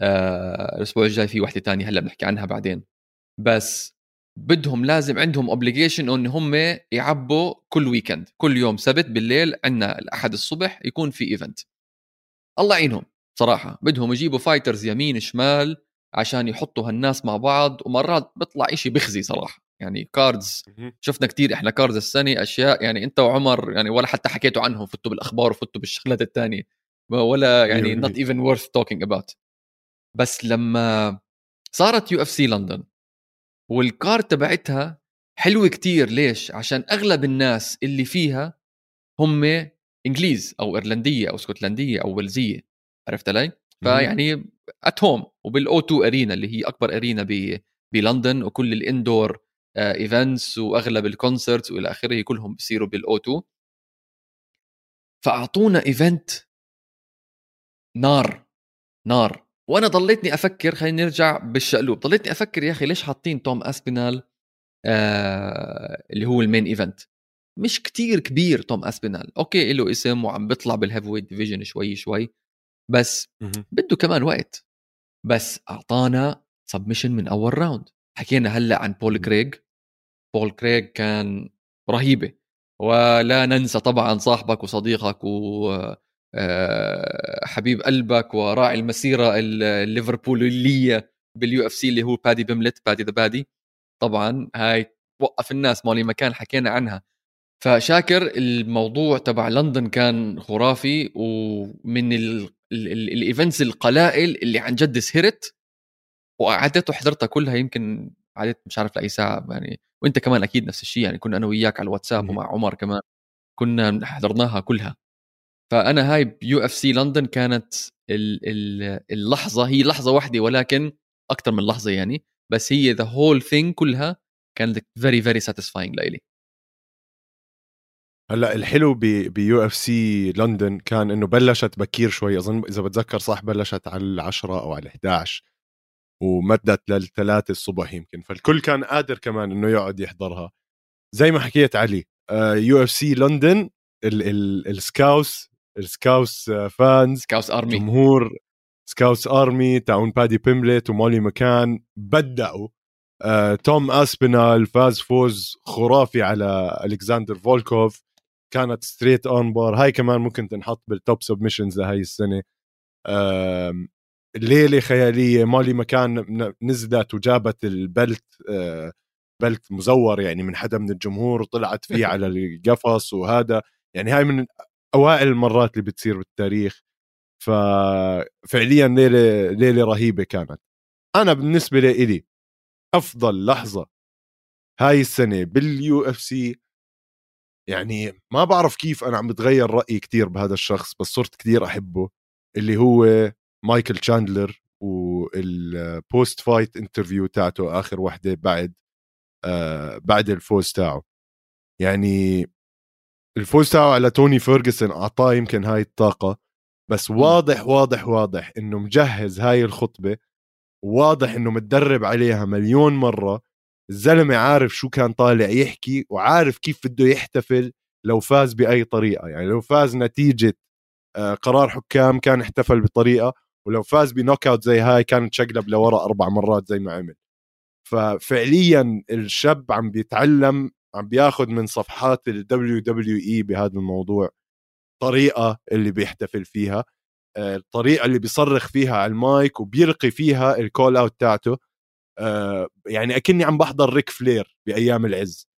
آه الأسبوع الجاي في وحدة تانية هلأ بنحكي عنها بعدين. بس بدهم لازم عندهم obligation إن هم يعبوا كل weekend كل يوم سبت بالليل عندنا الأحد الصبح يكون في event الله يعينهم صراحة بدهم يجيبوا fighters يمين شمال عشان يحطوا هالناس مع بعض ومرات بيطلع إشي بخزي صراحة. يعني cards شفنا كتير إحنا cards السنة أشياء يعني أنت وعمر يعني ولا حتى حكيتوا عنهم فتوا بالأخبار وفتوا بالشغلات الثانية ولا يعني not even worth talking about. بس لما صارت UFC لندن وال card تبعتها حلوة كتير ليش؟ عشان أغلب الناس اللي فيها هم إنجليز أو إيرلندية أو اسكتلنديه أو ويلزية عرفت علي؟ فيعني at home وبال O2 Arena اللي هي أكبر arena بلندن وكل ال indoor events آه، وأغلب ال concerts وإلى آخره كلهم بصيروا بال O2 فأعطونا event نار نار. وأنا ضليتني أفكر خلينا نرجع بالشقلوب. ضليتني أفكر يا أخي ليش حاطين توم أسبينال آه اللي هو ال main event مش كتير كبير توم أسبينال. okay له اسم وعم بيطلع بال heavyweight division شوي شوي. بس بده كمان وقت. بس أعطانا submission من أول round حكينا هلأ عن بول كريج بول كريج كان رهيبة. ولا ننسى طبعا صاحبك وصديقك و حبيب قلبك وراعي المسيرة الليفربولية بال UFC اللي هو بادي بيملت Paddy the Baddy. طبعا هاي وقف الناس مولي مكان حكينا عنها. فشاكر الموضوع تبع لندن كان خرافي ومن ال events القلائل اللي عن جد سهرت وقعدت وحضرتها كلها يمكن عادت مش عارف لأي ساعة يعني وأنت كمان أكيد نفس الشيء يعني كنا أنا وياك على الواتساب. ومع عمر كمان كنا حضرناها كلها. فأنا هاي ب UFC لندن كانت ال- ال- اللحظة هي لحظة واحدة ولكن أكثر من لحظة يعني بس هي the whole thing كلها كانت very very satisfying لإلي. هلأ الحلو ب UFC لندن كان إنه بلشت بكير شوي أظن إذا بتذكر صح بلشت على العشرة أو على 11 ومدت للثلاثة الصبح يمكن فالكل كان قادر كمان إنه يقعد يحضرها. زي ما حكيت علي UFC لندن ال- ال- ال Scouse ال Scouse آه، fans Scouse army جمهور Scouse army تاعون بادي بيملت ومولي مكان بدأوا. آه، توم أسبينال فاز فوز خرافي على الكساندر فولكوف. كانت straight armbar هاي كمان ممكن تنحط بال top submissions لهي السنة. آم، الليلة خيالية. مولي مكان نزلت وجابت ال belt آه، belt مزور يعني من حدا من الجمهور وطلعت فيه على القفص وهذا. يعني هاي من أوائل المرات اللي بتصير بالتاريخ ففعليا ليلة ليلة رهيبة كانت. أنا بالنسبة لي أفضل لحظة هاي السنة بال UFC يعني ما بعرف كيف أنا عم بتغير رأيي كتير بهذا الشخص بس صرت كتير أحبه اللي هو مايكل تشاندلر وال post-fight interview تاعته آخر وحدة بعد آه بعد الفوز تاعه. يعني الفوز تاعه على توني فيرجسون أعطاه يمكن هاي الطاقة بس واضح واضح واضح إنه مجهز هاي الخطبة واضح إنه متدرب عليها مليون مرة الزلمة عارف شو كان طالع يحكي وعارف كيف بده يحتفل لو فاز بأي طريقة يعني لو فاز نتيجة آه، قرار حكام كان احتفل بطريقة ولو فاز ب knockout زي هاي كان تشقلب لورا أربع مرات زي ما عمل. ففعليا الشاب عم بيتعلم عم بياخذ من صفحات ال WWE بهذا الموضوع طريقة اللي بيحتفل فيها آه، الطريقة اللي بيصرخ فيها على المايك وبيلقي فيها ال call out تاعته آه، يعني أكني عم بحضر ريك فلير بأيام العز.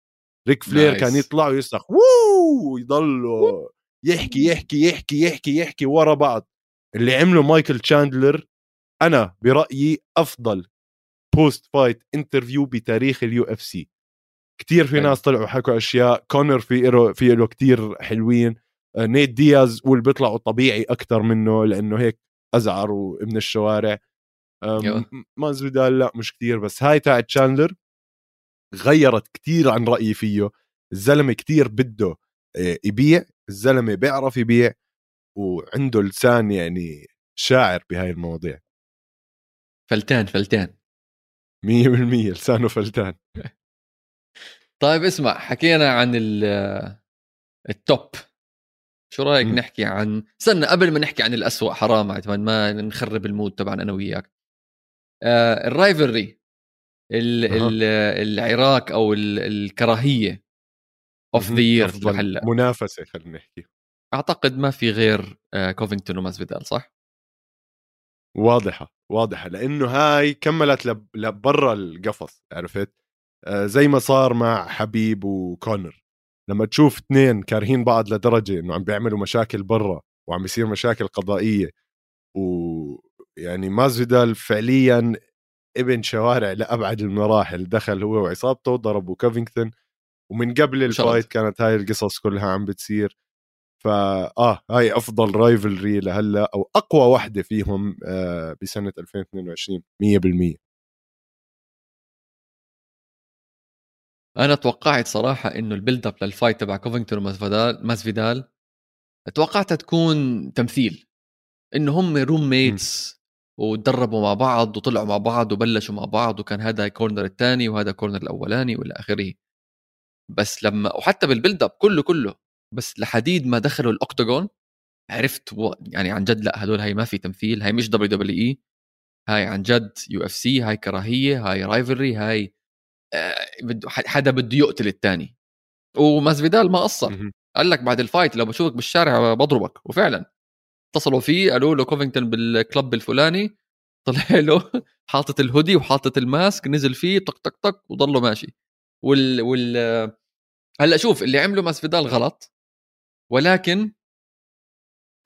ريك فلير nice. كان يطلع ويصرخ ووو يضل يحكي يحكي يحكي يحكي يحكي ورا بعض. اللي عمله مايكل تشاندلر أنا برأيي أفضل post-fight interview بتاريخ ال UFC كثير في. ناس طلعوا حكوا أشياء. كونر في له في له كثير حلوين. آه، نيت دياز واللي بيطلعوا طبيعي أكثر منه لأنه هيك أزعر ومن الشوارع. أم، يلا. مازفيدال لا مش كثير بس هاي تاعت تشاندلر غيرت كثير عن رأيي فيه. الزلمة كثير بده آه، يبيع. الزلمة بيعرف يبيع وعنده لسان يعني شاعر بهاي المواضيع. فلتان فلتان. 100% لسانه فلتان. طيب اسمع حكينا عن ال- ال top شو رأيك مم. نحكي عن استنى قبل ما نحكي عن الأسوأ حرام عشان ما نخرب ال mood تبعنا أنا وياك آه ال rivalry ال. ال العراك أو ال الكراهية of the year لهلا منافسة خلينا نحكي أعتقد ما في غير آه كوفينغتون وماسفيدال صح؟ واضحة واضحة لأنه هاي كملت لب- لبرا القفص عرفت آه زي ما صار مع حبيب وكونر. لما تشوف اثنين كارهين بعض لدرجة إنه عم بيعملوا مشاكل برا وعم بيصير مشاكل قضائية ويعني ماسفيدال فعليا ابن شوارع لأبعد المراحل. دخل هو وعصابته ضربوا كوفينغتون ومن قبل. ال fight كانت هاي القصص كلها عم بتصير. فا آه هاي أفضل rivalry لهلأ أو أقوى واحدة فيهم آه بسنة 2022 100% أنا توقعت صراحة إنه ال build up لل fight تبع كوفينغتون وماسفيدال ماسفيدال توقعتها تكون تمثيل. إنه هم roommates وتدربوا مع بعض وطلعوا مع بعض وبلشوا مع بعض وكان هذا corner الثاني وهذا corner الأولاني وإلى آخره. بس لما وحتى بال build up كله كله بس لحد ما دخلوا ال octagon عرفت و... يعني عن جد لا هدول هاي ما في تمثيل هاي مش WWE هاي عن جد UFC هاي كراهية هاي rivalry هاي بده حدا بده يقتل الثاني وماسفيدال ما قصر. قال لك بعد ال fight لو بشوفك بالشارع بضربك. وفعلا اتصلوا فيه قالوا له كوفينغتون بال club الفلاني. طلع له حاطط الهودي وحاطط ال mask نزل فيه طق طق طق وضله ماشي. وال وال هلأ شوف اللي عمله ماسفيدال غلط. ولكن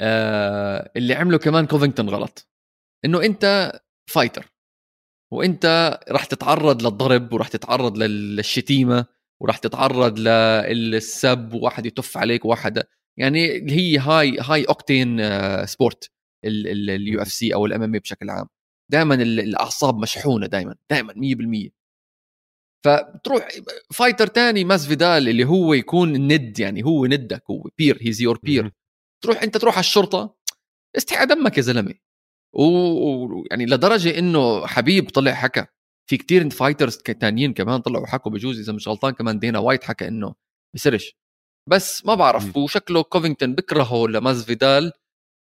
آه اللي عمله كمان كوفينغتون غلط. إنه أنت fighter وانت راح تتعرض للضرب وراح تتعرض للشتيمة وراح تتعرض للسب وواحد يتف عليك وواحد يعني هي هاي هاي أوكتين sport ال UFC أو ال MMA بشكل عام. دائما الأعصاب مشحونة دائما دائما 100% فتروح fighter تاني ماس فيدال اللي هو يكون ند يعني هو ندك هو peer he's your peer تروح انت تروح على الشرطة استحي دمك يا زلمة. ويعني لدرجة إنه حبيب طلع حكى. في كتير fighters تانيين كمان طلعوا حكوا بجوز إذا مش غلطان كمان دينا وايت حكى إنه بسرش. بس ما بعرف وشكله كوفينغتون بكرهه لماز فيدال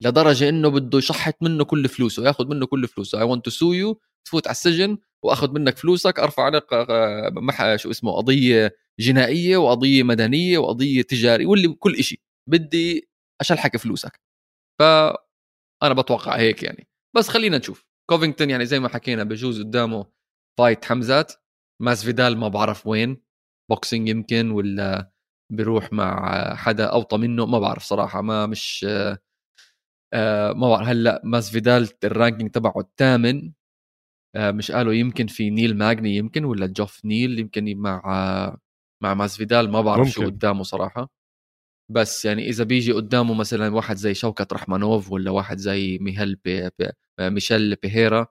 لدرجة إنه بده يشحت منه كل فلوسه ياخذ منه كل فلوسه. I want to sue you تفوت على السجن وأخذ منك فلوسك أرفع عليك آه، مح شو اسمه قضية جنائية وقضية مدنية وقضية تجارية واللي كل شيء بدي أشلحك فلوسك. ف أنا بتوقع هيك يعني. بس خلينا نشوف. كوفينغتون يعني زي ما حكينا بجوز قدامه fight حمزات. ماس فيدال ما بعرف وين. boxing يمكن ولا بيروح مع حدا أوطى منه ما بعرف صراحة. ما مش آه ما بعرف. هلأ ماس فيدال ال ranking تبعه الثامن. آه مش قالوا يمكن في نيل ماجني يمكن ولا جوف نيل يمكن مع مع ماس فيدال ما بعرف ممكن. شو قدامه صراحة. بس يعني إذا بيجي قدامه مثلا واحد زي شوكت رحمانوف ولا واحد زي ميهل بي بي ميشيل بيريرا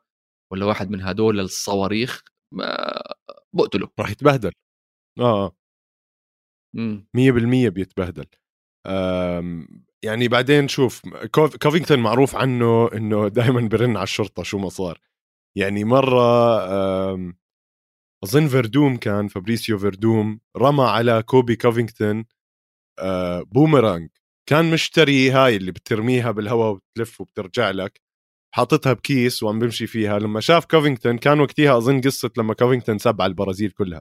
ولا واحد من هدول الصواريخ بقتله. راح يتبهدل. آه 100% آه. بيتبهدل. يعني بعدين شوف كوفينغتون معروف عنه إنه دائما برن على الشرطة شو ما صار. يعني مرة أظن فيردوم كان فابريسيو فيردوم رمى على كوبي كوفينغتون بومرانج كان مشتري هاي اللي بترميها بالهواء وبتلف وبترجع لك حاططها بكيس وعم بمشي فيها. لما شاف كوفينغتون كان وقتها أظن قصة لما كوفينغتون سب على البرازيل كلها.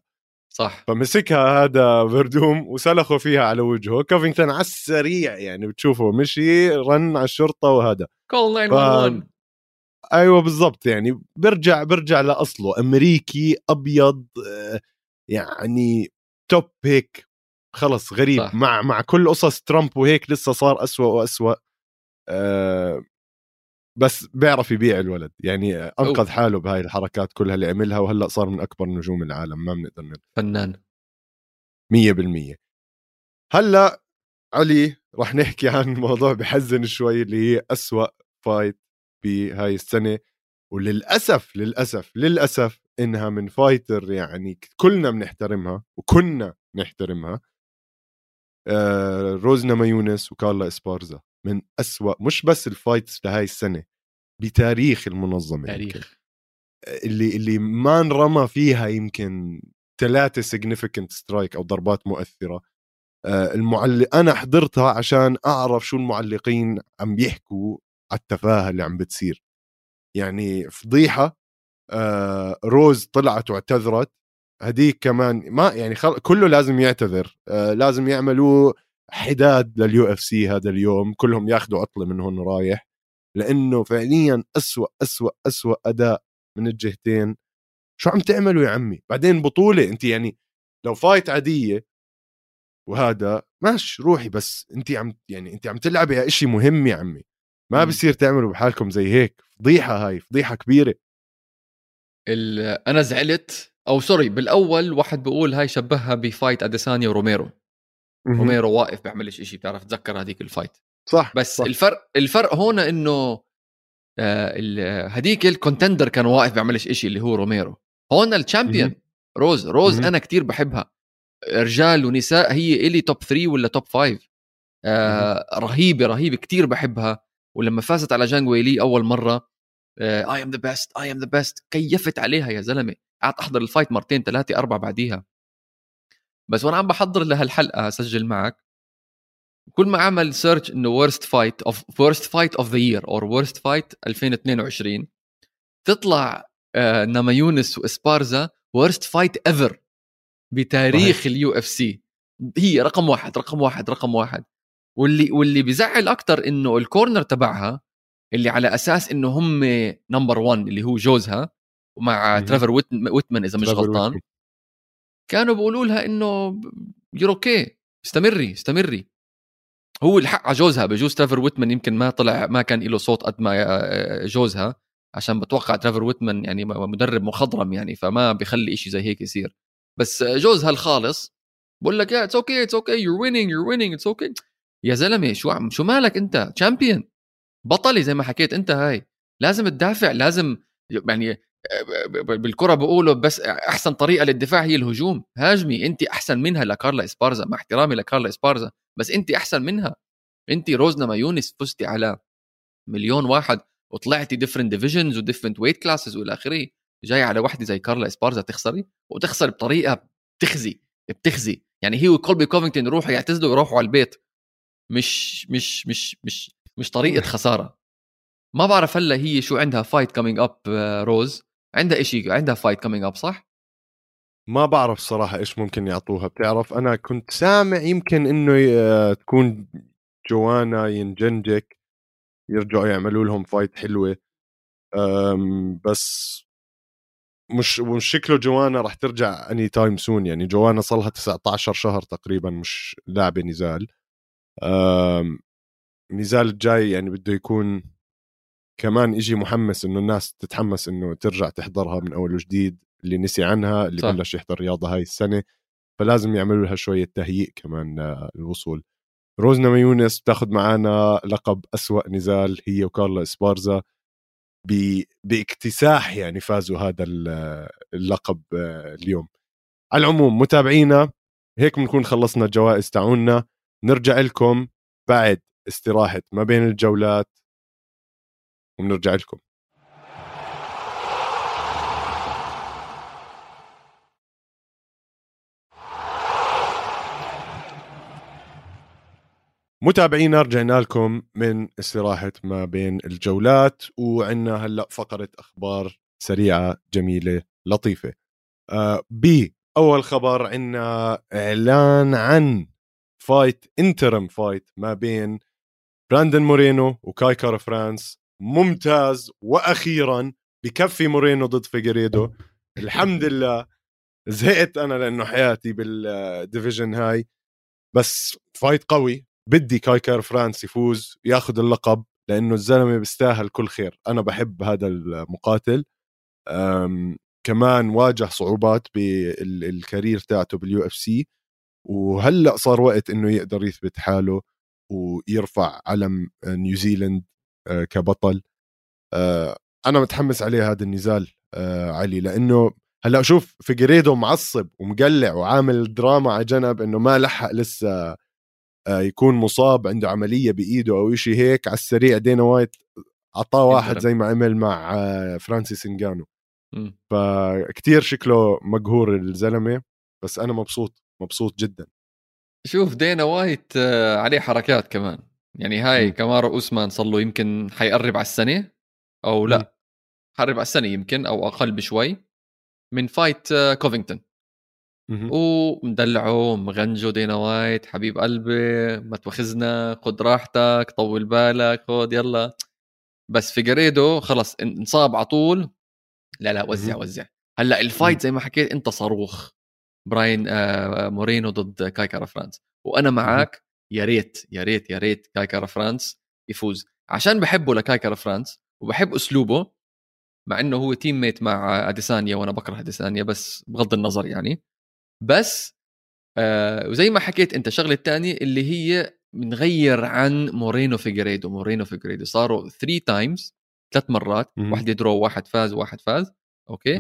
صح. فمسكها هذا فيردوم وسلخه فيها على وجهه. كوفينغتون على السريع يعني بتشوفه مشي رن على الشرطة وهذا. call 911 ف... أيوه بالضبط يعني. برجع برجع لأصله. أمريكي أبيض آه، يعني توب هيك خلص غريب. صح. مع مع كل قصص ترامب وهيك لسه صار أسوأ وأسوأ أه بس بيعرف يبيع الولد. يعني أنقذ حاله بهاي الحركات كلها اللي عملها وهلأ صار من أكبر نجوم العالم. ما بنقدر نقول فنان. 100% هلأ علي رح نحكي عن موضوع بحزن شوي اللي هي أسوأ fight بهاي السنة. وللأسف للأسف للأسف إنها من fighter يعني كلنا بنحترمها وكنا نحترمها. روز نامايونس وكارلا إسبارزا. من أسوأ مش بس ال fights لهاي السنة بتاريخ المنظمة تاريخ. يمكن. اللي اللي ما انرمى فيها يمكن ثلاثة significant strike أو ضربات مؤثرة. آه المعلق أنا حضرتها عشان أعرف شو المعلقين عم يحكوا على التفاهة اللي عم بتصير. يعني فضيحة آه روز طلعت واعتذرت. هديك كمان ما يعني خل... كله لازم يعتذر آه لازم يعملوا حداد لل UFC هذا اليوم كلهم ياخذوا عطلة من هون رايح لأنه فعليا أسوأ أسوأ أسوأ أداء من الجهتين. شو عم تعملوا يا عمي؟ بعدين بطولة أنت يعني لو fight عادية وهذا ماشي روحي بس أنت عم يعني أنت عم تلعبي على شيء مهم يا عمي. ما بصير تعملوا بحالكم زي هيك فضيحة هاي فضيحة كبيرة. أنا زعلت أو sorry بالأول واحد بيقول هاي شبهها ب fight أديسانيا وروميرو. روميرو واقف بيعملش شيء بتعرف تتذكر هذيك ال fight صح بس صح. الفرق الفرق هون إنه آه هديك ال contender كان واقف بيعملش شيء اللي هو روميرو. هون ال champion روز روز أنا كتير بحبها. رجال ونساء هي إلي top 3 ولا top 5 آه رهيبة رهيبة كتير بحبها. ولما فازت على جانج ويلي أول مرة I am the best I am the best كيفت عليها يا زلمة. قعدت أحضر ال fight مرتين ثلاثة أربع بعديها. بس وأنا عم بحضر لهالحلقه اسجل معك. كل ما عمل search إنه worst fight of worst fight of the year or worst fight 2022 تطلع آه نامايونس وإسبارزا worst fight ever بتاريخ ال UFC. هي رقم واحد رقم واحد رقم واحد. واللي واللي بزعل أكثر إنه ال corner تبعها اللي على أساس إنه هم number 1 اللي هو جوزها ومع تريفور ويتمان إذا مش غلطان. كانوا بيقولوا لها إنه you're okay استمري استمري. هو الحق على جوزها بجوز تريفور ويتمان يمكن ما طلع ما كان له صوت قد ما جوزها عشان بتوقع تريفور ويتمان يعني مدرب مخضرم يعني فما بيخلي إشي زي هيك يصير. بس جوز هالخالص بقول لك يا it's okay it's okay you're winning you're winning it's okay يا زلمة شو عم شو مالك أنت؟ champion بطلة زي ما حكيت أنت هاي. لازم تدافع لازم يعني بالكرة بقولوا بس أحسن طريقة للدفاع هي الهجوم. هاجمي انت أحسن منها لكارلا إسبارزا مع احترامي لكارلا إسبارزا بس انت أحسن منها. انت روز ناماهيوناس فزتي على مليون واحد وطلعتي different divisions و different weight classes وإلى آخره. جاي على وحده زي كارلا إسبارزا تخسري وتخسر بطريقة بتخزي بتخزي. يعني هي وكولبي كوفينغتون يروحوا يعتزلوا ويروحوا على البيت. مش مش مش مش مش طريقة خسارة. ما بعرف هلأ هي شو عندها fight coming up روز. عندها شيء عندها fight coming up صح؟ ما بعرف صراحة إيش ممكن يعطوها. بتعرف أنا كنت سامع يمكن إنه تكون جوانا يندريتشيك يرجعوا يعملوا لهم fight حلوة. بس مش مش شكله جوانا راح ترجع any time soon يعني جوانا صار لها 19 شهر تقريبا مش لاعبة نزال. النزال الجاي يعني بده يكون كمان يجي محمس إنه الناس تتحمس إنه ترجع تحضرها من أول وجديد اللي نسي عنها اللي صح. بلش يحضر رياضة هاي السنة. فلازم يعملوا لها شوية تهيئة كمان للوصول. روزنا ميونس بتاخذ معنا لقب أسوأ نزال هي وكارلا إسبارزا باكتساح يعني فازوا هذا اللقب اليوم. على العموم متابعينا هيك بنكون خلصنا الجوائز تاعونا. نرجع لكم بعد استراحة ما بين الجولات. وبنرجع لكم. متابعينا رجعنا لكم من استراحة ما بين الجولات وعندنا هلأ فقرة أخبار سريعة جميلة لطيفة. آه بأول خبر عندنا إعلان عن fight interim fight ما بين براندن مورينو وكاي كارا فرانس ممتاز. وأخيرا بكفي مورينو ضد فيغيريدو. الحمد لله. زهقت أنا لأنه حياتي بال division هاي. بس fight قوي. بدي كاي كارا فرانس يفوز ياخذ اللقب لأنه الزلمة بيستاهل كل خير. أنا بحب هذا المقاتل. كمان واجه صعوبات بال career تاعته باليو إف سي. وهلأ صار وقت إنه يقدر يثبت حاله ويرفع علم نيوزيلند. آه، كبطل. آه، أنا متحمس عليه هذا النزال آه، علي لأنه هلأ شوف فيغيريدو معصب ومقلع وعامل دراما على جنب إنه ما لحق لسه يكون مصاب عنده عملية بإيده أو شيء هيك على السريع. دينا وايت أعطاه واحد زي ما عمل مع فرانسيس نغانو. فكتير شكله مقهور الزلمة بس أنا مبسوط مبسوط جدا. شوف دينا وايت عليه حركات كمان. يعني هاي. كمارو اوسمان صار له يمكن حيقرب على السنة أو لا. قرب على السنة يمكن أو أقل بشوي من fight كوفينغتون ومدلعه مغنجه دينا وايت حبيب قلبي ما تواخذنا خد راحتك طول بالك خد يلا. بس فيغيريدو خلص انصاب على طول. لا لا وزع وزع. هلأ ال fight زي ما حكيت أنت صاروخ. براندن آه مورينو ضد كاي كارا فرانس وأنا معك يا ريت يا ريت يا ريت كاي كارا فرانس يفوز. عشان بحبه لكاي كارا فرانس وبحب أسلوبه مع إنه هو teammate مع أديسانيا وأنا بكره أديسانيا بس بغض النظر يعني. بس آه وزي ما حكيت أنت الشغلة الثانية اللي هي بنغير عن مورينو فيغيريدو. مورينو فيغيريدو صاروا 3 times ثلاث مرات واحد draw واحد فاز واحد فاز okay؟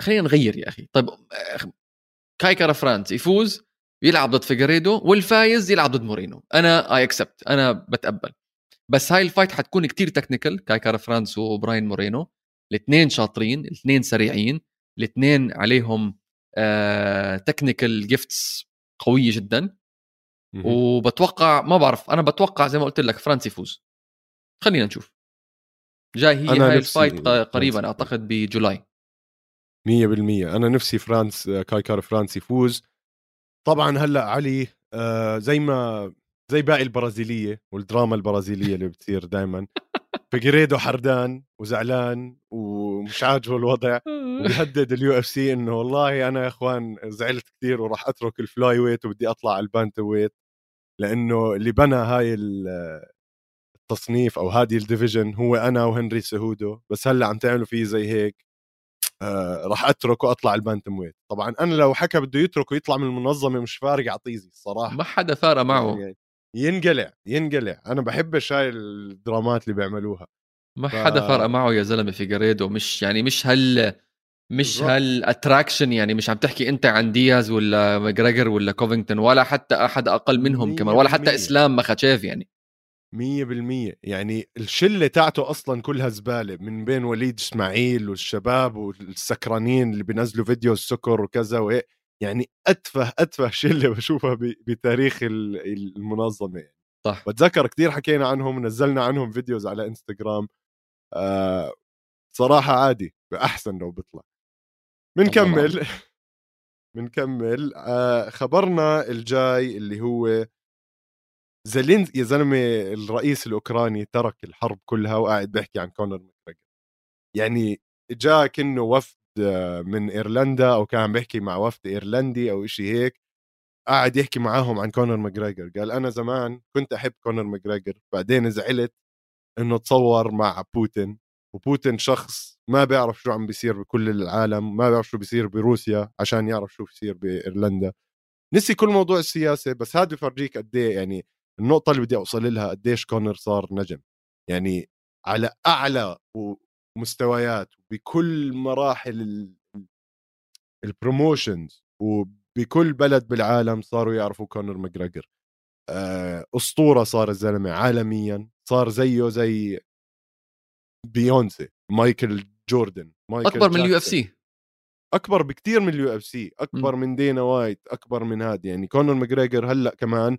خلينا نغير يا أخي. طيب آه، كاي كارا فرانس يفوز يلعب ضد فيغيريدو والفايز يلعب ضد مورينو. أنا I accept أنا بتقبل. بس هاي ال fight حتكون كتير technical كاي كارا فرانس وبراندن مورينو. الاثنين شاطرين الاثنين سريعين الاثنين عليهم آه technical gifts قوية جدا. وبتوقع ما بعرف أنا بتوقع زي ما قلت لك فرانس يفوز. خلينا نشوف. جاي هي هاي ال fight قريبا أعتقد ب July. 100% أنا نفسي فرانس كاي كارا فرانس يفوز. طبعا هلأ علي آه زي ما زي باقي البرازيلية والدراما البرازيلية اللي بتصير دائما فيغيريدو حردان وزعلان ومش عاجبه الوضع وبيهدد اليو اف سي إنه والله أنا يا إخوان زعلت كثير وراح أترك ال flyweight وبدي أطلع على ال bantamweight لأنه اللي بنى هاي التصنيف أو هذه ال division هو أنا وهنري سيهودو. بس هلأ عم تعملوا فيه زي هيك. آه راح اترك واطلع ال bantamweight. طبعا أنا لو حكى بده يترك ويطلع من المنظمة مش فارق عطيزي الصراحة. ما حدا فارق معه. يعني ينقلع ينقلع. أنا بحبش هاي الدرامات اللي بيعملوها. ما ف... حدا فارق معه يا زلمة فيغيريدو مش يعني مش هال مش هال attraction يعني مش عم تحكي أنت عن دياز ولا ماكريجر ولا كوفينغتون ولا حتى أحد أقل منهم كمان ولا حتى إسلام مخاتشيف يعني. مية بالمية. يعني الشلة تاعته أصلا كلها زبالة من بين وليد إسماعيل والشباب والسكرانين اللي بينزلوا فيديو السكر وكذا وهيك. يعني أتفه أتفه شلة بشوفها بتاريخ المنظمة يعني. صح. بتذكر كثير حكينا عنهم نزلنا عنهم videos على إنستغرام. آه صراحة عادي أحسن لو بيطلع. بنكمل بنكمل آه خبرنا الجاي اللي هو زيلينسكي يا زلمة الرئيس الأوكراني ترك الحرب كلها وقاعد بيحكي عن كونر ماكريجر يعني جاء كأنه وفد من إيرلندا أو كان بيحكي مع وفد إيرلندي أو شيء هيك قاعد يحكي معاهم عن كونر ماجريجر قال أنا زمان كنت أحب كونر ماجريجر بعدين زعلت إنه تصور مع بوتين وبوتين شخص ما بيعرف شو عم بيصير بكل العالم ما بيعرف شو بيصير بروسيا عشان يعرف شو بيصير بإيرلندا. نسي كل موضوع السياسة بس هذا بفرجيك قد إيه يعني النقطة اللي بدي أوصل لها قديش كونر صار نجم. يعني على أعلى مستويات بكل مراحل ال promotions وبكل بلد بالعالم صاروا يعرفوا كونر ماجريجر. آه، أسطورة صار الزلمه عالميا صار زيه زي بيونسي مايكل جوردن مايكل أكبر من اليو إف سي. أكبر بكثير من اليو إف سي أكبر م. من دانا وايت أكبر من هذا يعني كونر ماجريجر هلأ كمان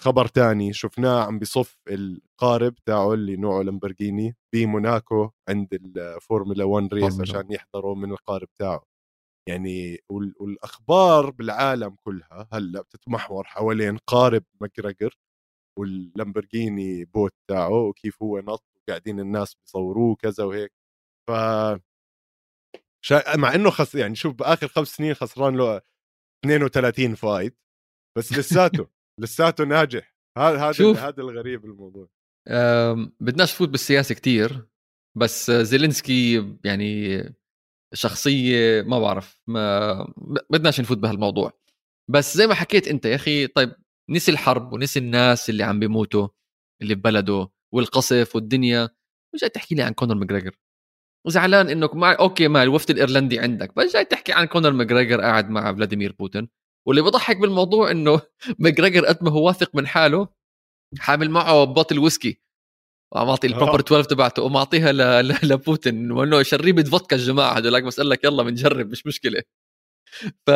خبر تاني شفناه عم بصف القارب تاعه اللي نوعه لامبرجيني بموناكو عند الفورمولا 1 race عشان يحضروا من القارب تاعه. يعني والأخبار بالعالم كلها هلأ بتتمحور حوالين قارب ماجريجر واللامبرجيني boat تاعه وكيف هو نط وقاعدين الناس بيصوروه كذا وهيك. ف شا... مع إنه خس يعني شوف بآخر خمس سنين خسران له 32 fight. بس لساته لساته ناجح. هذا هذا هذا الغريب الموضوع. بدناش نفوت بالسياسة كتير بس زيلينسكي يعني شخصية ما بعرف ما بدناش نفوت بهالموضوع. بس زي ما حكيت أنت يا أخي طيب نسي الحرب ونسي الناس اللي عم بيموتوا اللي ببلده والقصف والدنيا. مش جاي تحكي لي عن كونر ماجريجر؟ وزعلان انك مع okay ما الوفد الإيرلندي عندك بس جاي تحكي عن كونر ماجريجر قاعد مع فلاديمير بوتين. واللي بضحك بالموضوع إنه ماجريجر قد ما هو واثق من حاله حامل معه bottle whiskey. ومعطي ال Proper 12 تبعته ومعطيها لبوتين وانه شريبه فودكا الجماعة هذولك بس قال لك يلا بنجرب مش مشكلة. ف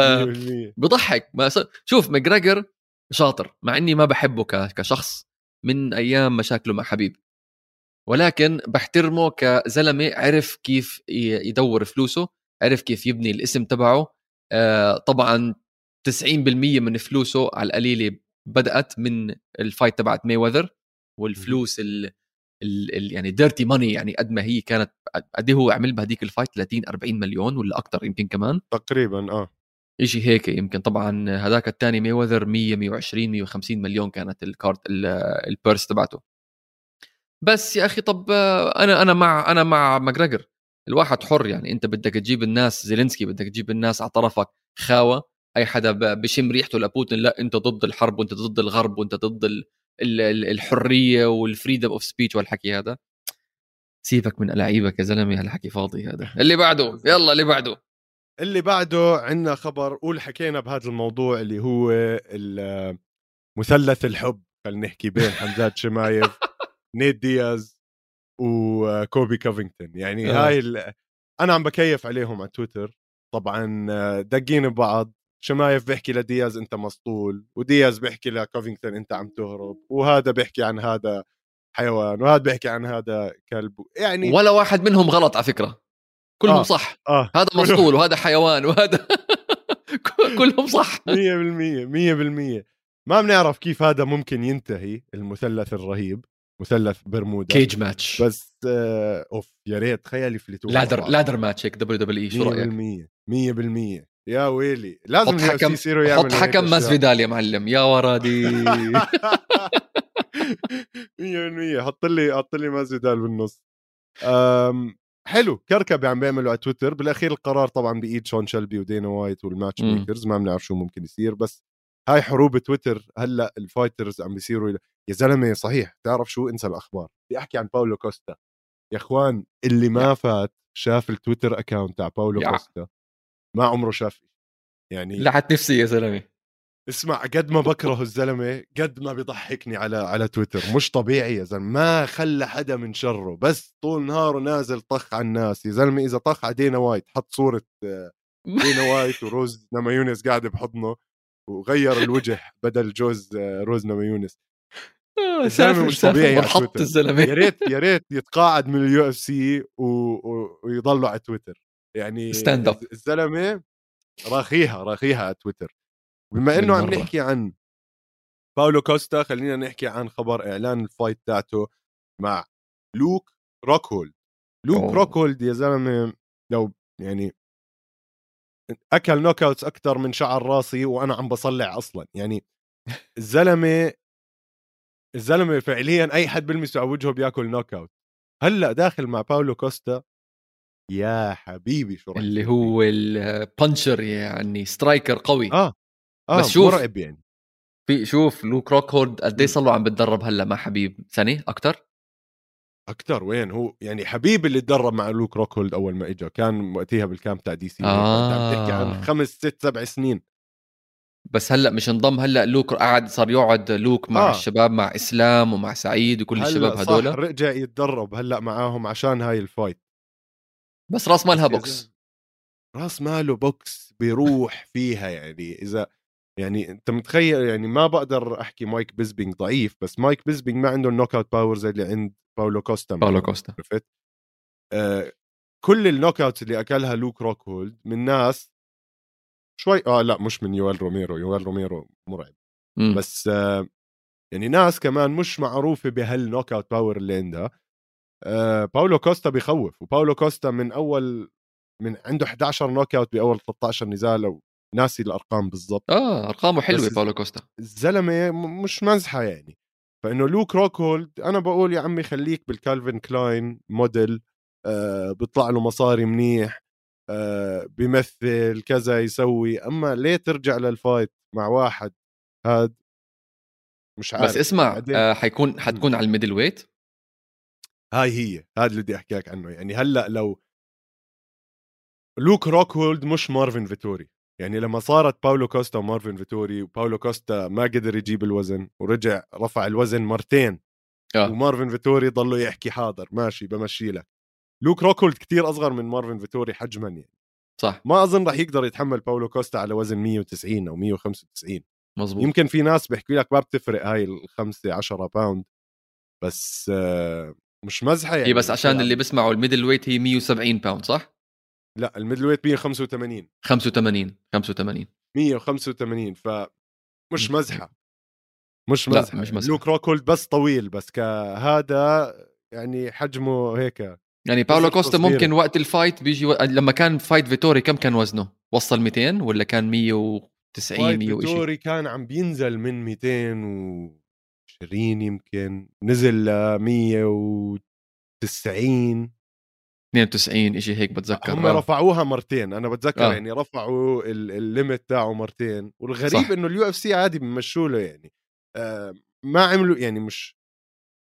بضحك ما شوف ماجريجر شاطر مع إني ما بحبه كشخص من أيام مشاكله مع حبيب. ولكن بحترمه كزلمة عرف كيف يدور فلوسه عرف كيف يبني الاسم تبعه. آه، طبعا 90% من فلوسه على القليله بدأت من ال fight تبعت مي وذر والفلوس ال ال يعني dirty money يعني قد ما هي كانت قد إيه هو عمل بهديك ال fight 30 40 مليون ولا أكثر يمكن كمان؟ تقريبا آه. شيء هيك يمكن. طبعا هذاك الثاني مي وذر 100 120 150 مليون كانت الكارت ال purse تبعته. بس يا أخي طب أنا أنا مع أنا مع ماجريجر. الواحد حر يعني. أنت بدك تجيب الناس زيلينسكي بدك تجيب الناس على طرفك خاوة. أي حدا بشم ريحته لبوتين لا أنت ضد الحرب وأنت ضد الغرب وأنت ضد الحرية وال freedom of speech والحكي هذا. سيبك من لعيبك يا زلمة هالحكي فاضي هذا. اللي بعده يلا اللي بعده. اللي بعده عندنا خبر قول حكينا بهذا الموضوع اللي هو مثلث الحب خلينا نحكي بين حمزات شمايف نيت دياز وكولبي كوفينغتون يعني آه. هاي أنا عم بكيف عليهم على تويتر. طبعا دقين ببعض. شمايف بيحكي لدياز أنت مسطول ودياز بيحكي لكوفينغتون أنت عم تهرب وهذا بيحكي عن هذا حيوان وهذا بيحكي عن هذا كلب يعني ولا واحد منهم غلط على فكرة. كلهم آه. صح. آه. هذا مسطول وهذا حيوان وهذا كلهم صح. 100% 100% ما بنعرف كيف هذا ممكن ينتهي المثلث الرهيب مثلث برمودا. cage match بس آه أوف يا ريت تخيل يفلتوا ladder ladder match هيك WWE شو رأيك؟ 100% 100% يا ويلي. لازم حط حكم يصيروا يعملوا حط حكم مازفيدال يا معلم. يا ورادي. 100% حط لي حط لي مازفيدال بالنص. أم حلو. كركبه عم بيعملوا على تويتر. بالأخير القرار طبعا بإيد شون شلبي ودانا وايت وال matchmakers. ما بنعرف شو ممكن يصير. بس هاي حروب تويتر. هلأ ال fighters عم بيصيروا يا زلمة صحيح. تعرف شو؟ انسى الأخبار. بدي أحكي عن باولو كوستا. يا إخوان اللي ما. فات شاف ال Twitter account تاع باولو يا. كوستا. ما عمره شاف. يعني لحت نفسي يا زلمة. اسمع قد ما بكره الزلمة قد ما بيضحكني على على تويتر. مش طبيعي يا زلمة. ما خلى حدا من شره. بس طول نهاره نازل طخ على الناس. يا زلمة إذا طخ على دانا وايت حط صورة آه، دانا وايت وروز نمايونس قاعدة بحضنه وغير الوجه بدل جوز آه، روز نمايونس آه، الزلمة سافر مش طبيعي على تويتر. الزلمة. يا ريت يا ريت يتقاعد من اليو إف سي ويضلوا على تويتر. يعني stand up. الزلمة راخيها راخيها على تويتر بما إنه عم. نحكي عن باولو كوستا خلينا نحكي عن خبر إعلان ال fight تاعته مع لوك روكهولد لوك أوه. روكهولد يا زلمة لو يعني أكل knockouts أكثر من شعر راسي وأنا عم بصلع أصلا يعني الزلمة الزلمة فعليا أي حد بلمسه على وجهه بياكل knockout هلأ داخل مع باولو كوستا يا حبيبي شو اللي هو ال puncher يعني striker قوي. آه آه بس شوف. مرعب يعني في شوف لوك روكهولد قد إيه. صار له عم بتدرب هلأ مع حبيب سنه أكثر أكثر وين هو يعني حبيب اللي تدرب مع لوك روكهولد أول ما اجى كان وقتها بال camp تاع DC آه. تحكي آه. عن خمس ست سبع سنين بس هلأ مش انضم هلأ لوك قاعد صار يقعد لوك مع آه. آه. الشباب مع إسلام ومع سعيد وكل الشباب صح هدول رجع يتدرب هلأ معاهم عشان هاي ال fight بس راس مالها بوكس. راس ماله بوكس بيروح فيها يعني. إذا يعني أنت متخيل يعني ما بقدر أحكي مايك بيزبينج ضعيف بس مايك بيزبينج ما عنده ال knockout power زي اللي عند باولو كوستا باولو كوستا عرفت؟ آه كل ال knockouts اللي أكلها لوك روكهولد من ناس شوي آه لا مش من يوال روميرو. يوال روميرو مرعب. مم. بس آه يعني ناس كمان مش معروفة بهال knockout power اللي عندها. باولو كوستا بيخوف وباولو كوستا من أول من عنده 11 knockout بأول 13 نزال أو ناسي الأرقام بالضبط. آه أرقامه حلوة باولو كوستا. الزلمة مش مزحة يعني. فإنه لوك روكهولد أنا بقول يا عمي خليك بال Calvin Klein model آه بيطلع له مصاري منيح آه بيمثل كذا يسوي. أما ليه ترجع لل fight مع واحد هاد؟ مش عارف. بس اسمع آه حيكون حتكون على ال middleweight. هاي هي هذا اللي بدي احكي لك عنه. يعني هلأ لو لوك روكهولد مش مارفن فيتوري. يعني لما صارت باولو كوستا ومارفن فيتوري وباولو كوستا ما قدر يجيب الوزن ورجع رفع الوزن مرتين آه. ومارفن فيتوري ضله يحكي حاضر ماشي بمشي لك. لوك روكهولد كتير أصغر من مارفن فيتوري حجما يعني. صح. ما أظن راح يقدر يتحمل باولو كوستا على وزن 190 أو 195 مزبوط يمكن في ناس بيحكي لك ما بتفرق هاي الخمسة 10 pound بس آه، مش مزحة يعني بس عشان. اللي بيسمعوا ال middleweight هي 170 pound صح؟ لا ال middleweight 185 85 85 185 ف مش. مزحة مش مزحة مش مزحة. لوك روكهولد بس طويل بس كهذا يعني حجمه هيك يعني باولو كوستا. ممكن وقت ال fight بيجي و... لما كان fight فيتوري كم كان وزنه؟ وصل 200 ولا كان 190 fight 100 وشيء؟ فيتوري كان عم بينزل من 220 يمكن نزل ل 190 92 شيء هيك بتذكر هم آه. رفعوها مرتين أنا بتذكر آه. يعني رفعوا ال- ال limit تاعه مرتين والغريب صح. إنه ال UFC عادي بمشوا له يعني آه ما عملوا يعني مش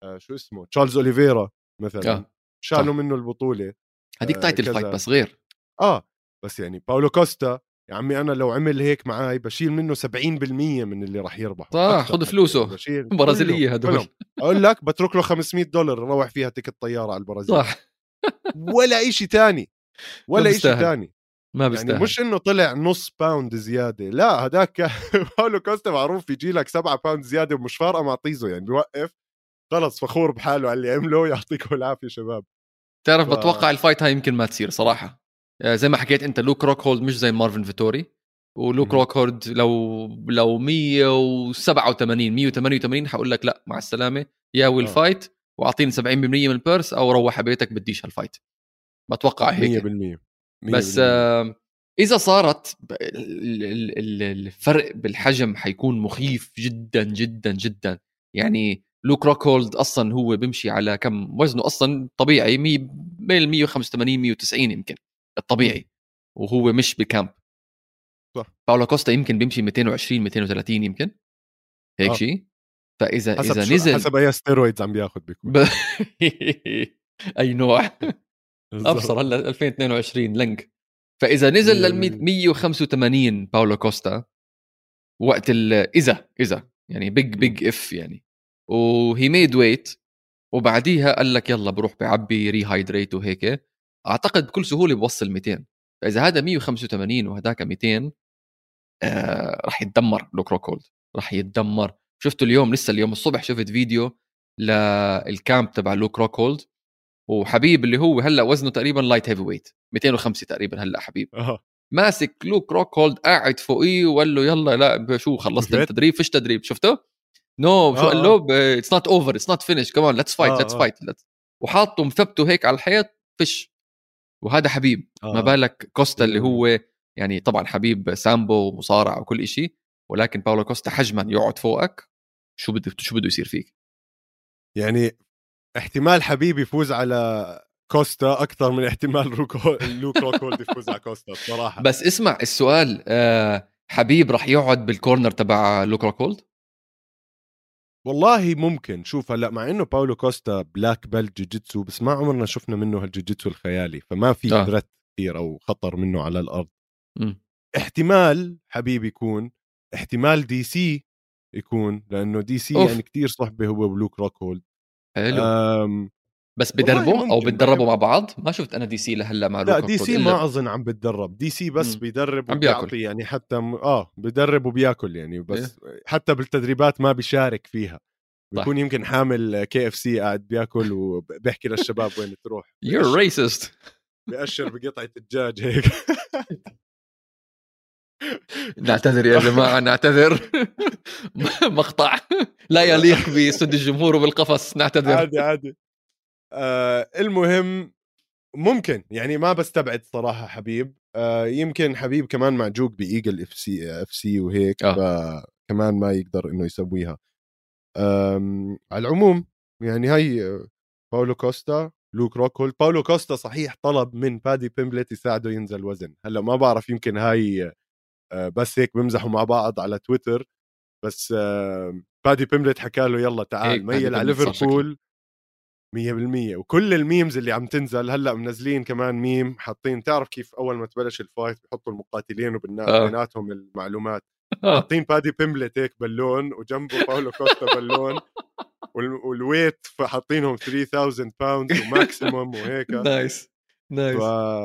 آه شو اسمه تشارلز اوليفيرا مثلا آه. شالوا. منه البطولة هذيك title. fight بس غير آه بس يعني باولو كوستا يا عمي أنا لو عمل هيك معاي بشيل منه 70% من اللي راح يربحه صح، خذ. فلوسه. بشيل برازيلية هدول. أقول لك بترك له 500 دولار روح فيها ticket طياره على البرازيل. صح. ولا إشي تاني. ولا بيستاهل. تاني. ما يعني بيستاهل. مش إنه طلع نص pound زيادة لا هداك باولو كوستا معروف يجي لك 7 pound زيادة ومش فارقة مع طيزه يعني بيوقف. خلص فخور بحاله على اللي عمله يعطيكم العافية شباب. تعرف ف- بتوقع ال fight هاي يمكن ما تصير صراحة. زي ما حكيت أنت لوك روك هولد مش زي مارفن فيتوري. ولوك. روك هولد لو لو 187 188 حقول لك لأ مع السلامة. يا ويل آه. fight واعطيني 70% من ال purse أو روح على بيتك بديش هال fight بتوقع هيك 100% بس آه، إذا صارت الفرق بالحجم حيكون مخيف جدا جدا جدا. يعني لوك روكهولد أصلا هو بيمشي على كم وزنه أصلا طبيعي مي بين 185 190 يمكن. الطبيعي وهو مش ب camp. صح. باولو كوستا يمكن بيمشي 220 230 يمكن. هيك آه. شيء. فإذا حسب إذا نزل حسب أي steroids عم بياخذ بيكون. ب... أي نوع. أبصر هلأ 2022 لنك فإذا نزل لل 185 باولو كوستا وقت ال إذا إذا يعني big big if يعني. و he made weight وبعديها قال لك يلا بروح بعبي rehydrate وهيك. أعتقد بكل سهولة بوصل 200 فاذا هذا 185 وهداك 200 آه راح يتدمر لوك روكولد راح يتدمر شفته اليوم لسه اليوم الصبح شفت فيديو لل camp تبع لوك روكولد وحبيب اللي هو هلأ وزنه تقريبا light heavyweight 205 تقريبا هلأ حبيب آه ماسك لوك روك هولد قاعد فوقيه وقال له يلا لا شو خلصت؟ التدريب فيش تدريب شفته؟ no شو آه، قال آه. له it's not over it's not finish كمان let's fight let's. fight وحاطه مثبته هيك على الحيط فيش وهذا حبيب آه. ما بالك كوستا اللي مم. هو يعني طبعا حبيب سامبو ومصارع وكل شيء ولكن باولو كوستا حجما يقعد فوقك شو بده شو بده يصير فيك يعني احتمال حبيب يفوز على كوستا أكثر من احتمال روكو... لوك روكولد يفوز على كوستا بصراحة بس اسمع السؤال آه حبيب راح يقعد بال corner تبع لوك روكولد والله ممكن شوف هلأ مع إنه باولو كوستا black belt جوجيتسو بس ما عمرنا شفنا منه هالجوجيتسو الخيالي فما في آه. threat كثير أو خطر منه على الأرض مم. احتمال حبيب يكون احتمال DC يكون لأنه DC أوف. يعني كتير صحبة هو بلوك روكولد حلو بس بدربوا أو بتدربوا مع بعض؟ ما شفت أنا DC لهلا مع لا DC ما أظن عم بتدرب. DC بس مم. بيدرب عم بياكل. وبيعطي يعني حتى م... آه بيدرب وبياكل يعني بس حتى بالتدريبات ما بيشارك فيها. بيكون يمكن حامل KFC قاعد بياكل وبيحكي للشباب وين تروح. You're racist. بيأشر بقطعة الدجاج هيك. نعتذر يا جماعة نعتذر. مقطع. لا يليق بسد الجمهور وبالقفص نعتذر. عادي عادي. آه المهم ممكن يعني ما بستبعد صراحة حبيب. آه يمكن حبيب كمان معجوق ب Eagle FC FC وهيك آه. فكمان ما يقدر إنه يسويها. آم على العموم يعني هاي آه، باولو كوستا لوك روكهولد. باولو كوستا صحيح طلب من بادي بيمبلت يساعده ينزل وزن. هلأ ما بعرف يمكن هاي آه، بس هيك بمزحوا مع بعض على تويتر. بس آه، بادي بيمبلت حكى له يلا تعال ميل على بيمبلت ليفربول 100% وكل ال memes اللي عم تنزل هلأ منزلين كمان ميم حاطين تعرف كيف أول ما تبلش ال fight بحطوا المقاتلين آه. وبيناتهم المعلومات آه. حاطين بادي بيمبلت هيك بالون وجنبه باولو كوستا بالون وال- وال weight حاطينهم 3000 pound و maximum وهيك nice nice. آه،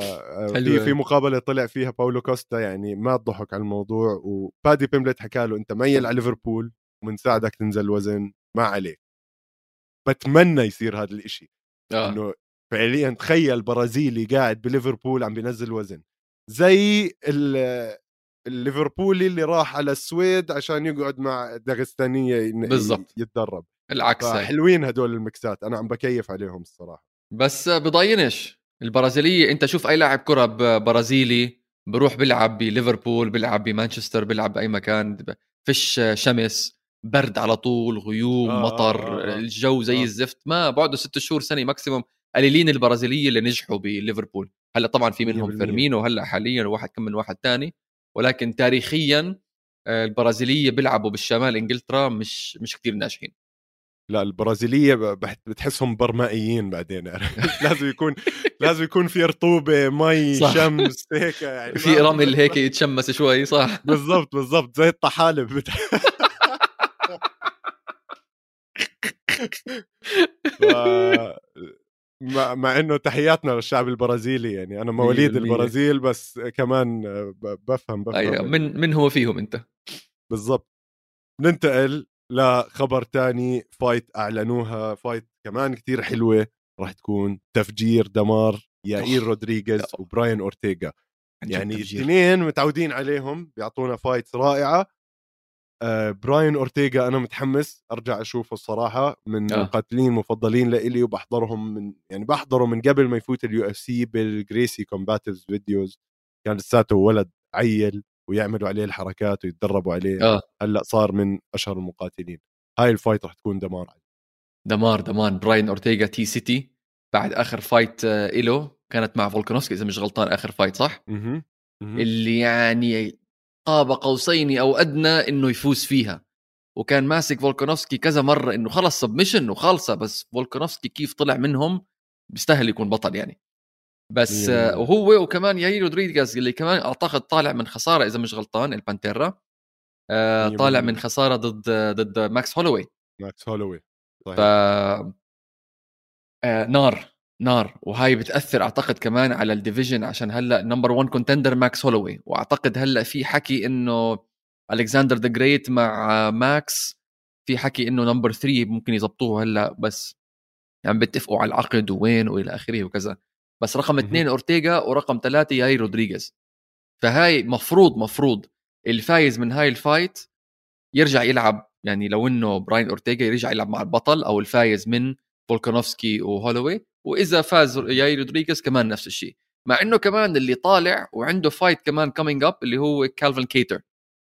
حلوة. في في مقابلة طلع فيها باولو كوستا يعني ما تضحك على الموضوع وبادي بيمبلت حكى له أنت ميل على ليفربول وبنساعدك تنزل وزن ما عليك بتمنى يصير هذا الإشي آه. إنه فعليا تخيل برازيلي قاعد بليفربول عم بينزل وزن زي ال- الليفربولي اللي راح على السويد عشان يقعد مع داغستانية بالضبط. يتدرب العكس. حلوين هدول المكسات أنا عم بكيف عليهم الصراحة بس بضاينش البرازيلية أنت شوف أي لاعب كرة برازيلي بروح بيلعب بليفربول بيلعب بمانشستر بيلعب بأي مكان فيش شمس برد على طول غيوم آه، مطر آه، آه. الجو زي آه. الزفت ما بعده ست شهور سنة maximum قليلين البرازيليه اللي نجحوا بليفربول هلأ طبعا في منهم 100%. فيرمينو هلأ حاليا وواحد كم من واحد تاني ولكن تاريخيا آه، البرازيلية بيلعبوا بالشمال إنجلترا مش مش كثير ناجحين لا البرازيلية بتحسهم برمائيين بعدين؟ لازم يكون لازم يكون في رطوبة مي صح. شمس هيك يعني في رمل هيك يتشمس شوي صح بالضبط بالضبط زي الطحالب بت... ف... مع, مع إنه تحياتنا للشعب البرازيلي يعني. أنا مواليد 100%. البرازيل بس كمان بفهم بفهم أيوة. من من هو فيهم أنت؟ بالضبط. ننتقل لخبر تاني. fight أعلنوها. fight كمان كتير حلوة. راح تكون تفجير دمار يائير. رودريغيز. وبراين أورتيغا. يعني. الاثنين متعودين عليهم. بيعطونا fight رائعة. براين أورتيغا أنا متحمس أرجع أشوفه الصراحة من آه. آه. المقاتلين المفضلين لإلي وبحضرهم من يعني بحضره من قبل ما يفوت ال UFC بال Gracie Combatives videos كان لساته ولد عيل ويعملوا عليه الحركات ويتدربوا عليه آه هلأ صار من أشهر المقاتلين هاي ال fight رح تكون دمار دمار دمان براين أورتيغا T-City بعد آخر fight آه، إله كانت مع فولكانوفسكي إذا مش غلطان آخر fight صح؟ مهم. مهم. اللي يعني قاب قوسين أو أدنى إنه يفوز فيها. وكان ماسك فولكانوفسكي كذا مرة إنه خلص submission وخالصه بس فولكانوفسكي كيف طلع منهم بيستاهل يكون بطل يعني. بس آه،. وهو وكمان ياير رودريغيز اللي كمان أعتقد طالع من خسارة إذا مش غلطان البانتيرا آه، طالع. من خسارة ضد ضد ماكس هولوي. ماكس هولوي ف صحيح آه نار. نار. وهاي بتأثر أعتقد كمان على ال division عشان هلأ number 1 contender ماكس هولوي. وأعتقد هلأ في حكي إنه الكساندر the great مع ماكس في حكي إنه number 3 ممكن يزبطوه هلأ بس يعني بيتفقوا على العقد وين وإلى آخره وكذا. بس رقم مهم. اثنين اورتيغا ورقم ثلاثة يائير رودريغيز. فهاي مفروض مفروض الفايز من هاي ال fight يرجع يلعب يعني لو إنه براين اورتيغا يرجع يلعب مع البطل أو الفايز من فولكانوفسكي وهولوي. وإذا فاز يائير رودريغيز كمان نفس الشيء. مع إنه كمان اللي طالع وعنده fight كمان coming up اللي هو كالفن كيتر.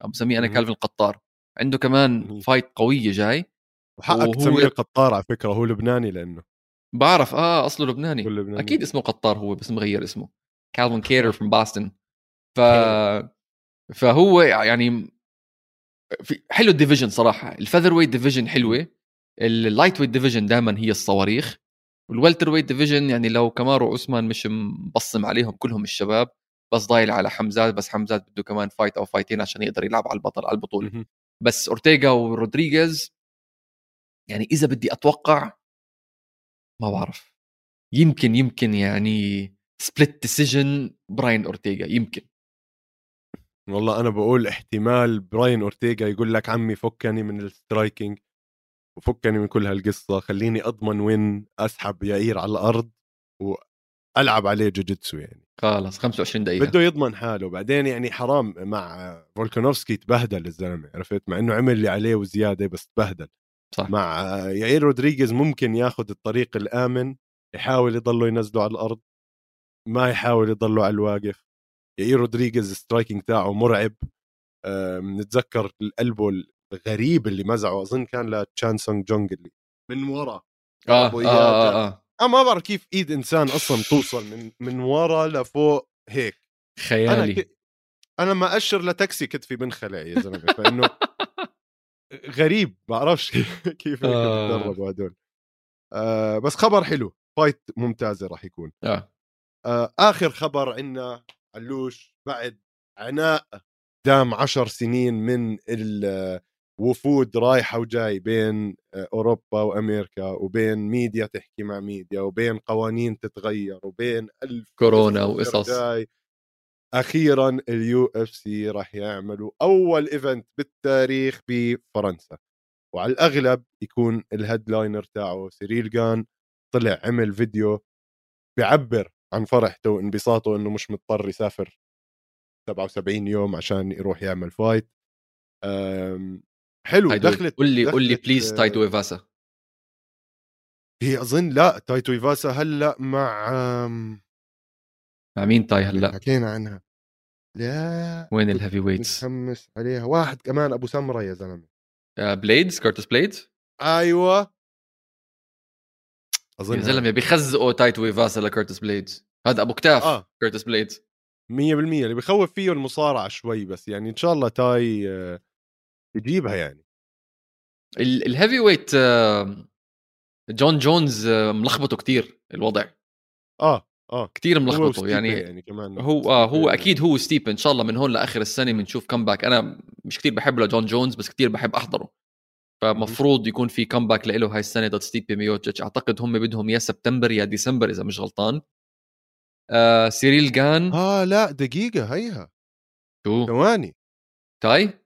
أو بسميه أنا. كالفن القطار عنده كمان. fight قويه جاي. وحقك تسميه القطار على فكرة هو لبناني لأنه. بعرف آه أصله لبناني. لبناني. أكيد اسمه قطار هو بس مغير اسمه. كالفن كيتر from بوسطن ف فهو يعني في حلو ال division صراحة. ال featherweight division حلوة. ال lightweight division دائما هي الصواريخ. وال welterweight division يعني لو كمارو عثمان مش مبصم عليهم كلهم الشباب بس ضايل على حمزات بس حمزات بده كمان fight أو فايتين عشان يقدر يلعب على البطل على البطولة. بس أورتيغا ورودريغيز يعني إذا بدي أتوقع ما بعرف. يمكن يمكن يعني split decision براين أورتيغا يمكن. والله أنا بقول احتمال براين أورتيغا يقول لك عمي فكني من ال striking وفكني من كل هالقصة خليني أضمن وين أسحب يائير على الأرض وألعب عليه جوجيتسو يعني. خلص 25 دقيقة. بده يضمن حاله. بعدين يعني حرام مع فولكانوفسكي تبهدل الزلمة عرفت؟ مع إنه عمل اللي عليه وزيادة بس تبهدل. صح. مع يائير رودريغيز ممكن ياخذ الطريق الآمن يحاول يضله ينزله على الأرض ما يحاول يضله على الواقف. يائير رودريغيز ال striking تاعه مرعب. آم، نتذكر ال elbow الغريب اللي مزعه أظن كان لتشان سونج جونج اللي من ورا آه آه إياد آه, جا. آه. أنا ما بعرف كيف إيد إنسان أصلا توصل من من ورا لفوق هيك. أنا خيالي. ك... أنا ما أشر لتاكسي كتفي بنخلع يا زلمة فإنه غريب. ما بعرفش كيف آه. بتدربوا هدول. آه بس خبر حلو. فايت ممتازة راح يكون. آه. آه آخر خبر عندنا علوش بعد عناء دام عشر سنين من الوفود رايحة وجاي بين آه، أوروبا وأمريكا وبين ميديا تحكي مع ميديا وبين قوانين تتغير وبين ألف كورونا وقصص. أخيرا ال UFC راح يعملوا أول event بالتاريخ بفرنسا. وعلى الأغلب يكون ال headliner تاعه سيريل جان طلع عمل فيديو بيعبر عن فرحته وانبساطه إنه مش مضطر يسافر 77 يوم عشان يروح يعمل fight حلو دخلت قول لي قول لي please آه، تايتو ايفاسا هي أظن لا تايتو ايفاسا هلأ مع مع مين تاي هلأ؟ حكينا عنها. لا وين ال heavyweights متحمس عليها. واحد كمان أبو سمرة يا زلمة. Blaydes Curtis Blaydes أيوه. أظن يا زلمة بيخزقوا تايتو ايفاسا ل Curtis Blaydes هذا أبو كتاف آه. Curtis Blaydes 100% اللي بخوف فيه المصارعة شوي بس يعني إن شاء الله تاي آه، يجيبها يعني. ال- ال heavyweight جون جونز ملخبطه كتير الوضع. آه آه كتير هو ملخبطه يعني يعني كمان هو آه هو ستيبي. أكيد هو ستيبي إن شاء الله من هون لآخر السنة بنشوف comeback أنا مش كتير بحب لجون جونز بس كتير بحب أحضره. فمفروض يكون في comeback له هاي السنة ضد ستيبي ميوتشيتش. أعتقد هم بدهم يا سبتمبر يا ديسمبر إذا مش غلطان. آه سيريل جان. آه لا دقيقة هيها. شو؟ ثواني. تاي؟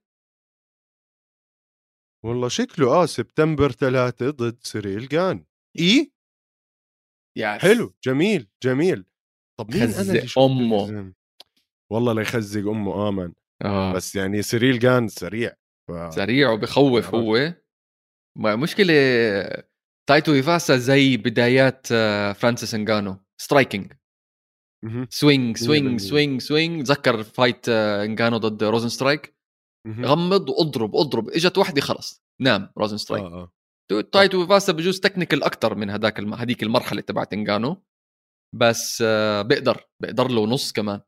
والله شكله آه سبتمبر ثلاثة ضد سيريل جان اي يا حلو جميل جميل طب مين أنا اللي زلمة؟ والله لا يخزق أمه آمن آه. بس يعني سيريل جان سريع ف... سريع وبخوف. هو ما مشكلة تايتو إيفاسا زي بدايات آه، فرانسيس إنجانو striking مهم. swing swing. swing swing تذكر fight آه، إنجانو ضد روزن سترايك. غمض واضرب اضرب إجت وحدة خلص. نام روزن سترايك. آه آه. تايتو ايفاسا بجوز technical أكثر من هذاك الم... هذيك المرحلة تبعت انجانو بس آه، بقدر بقدر له نص كمان.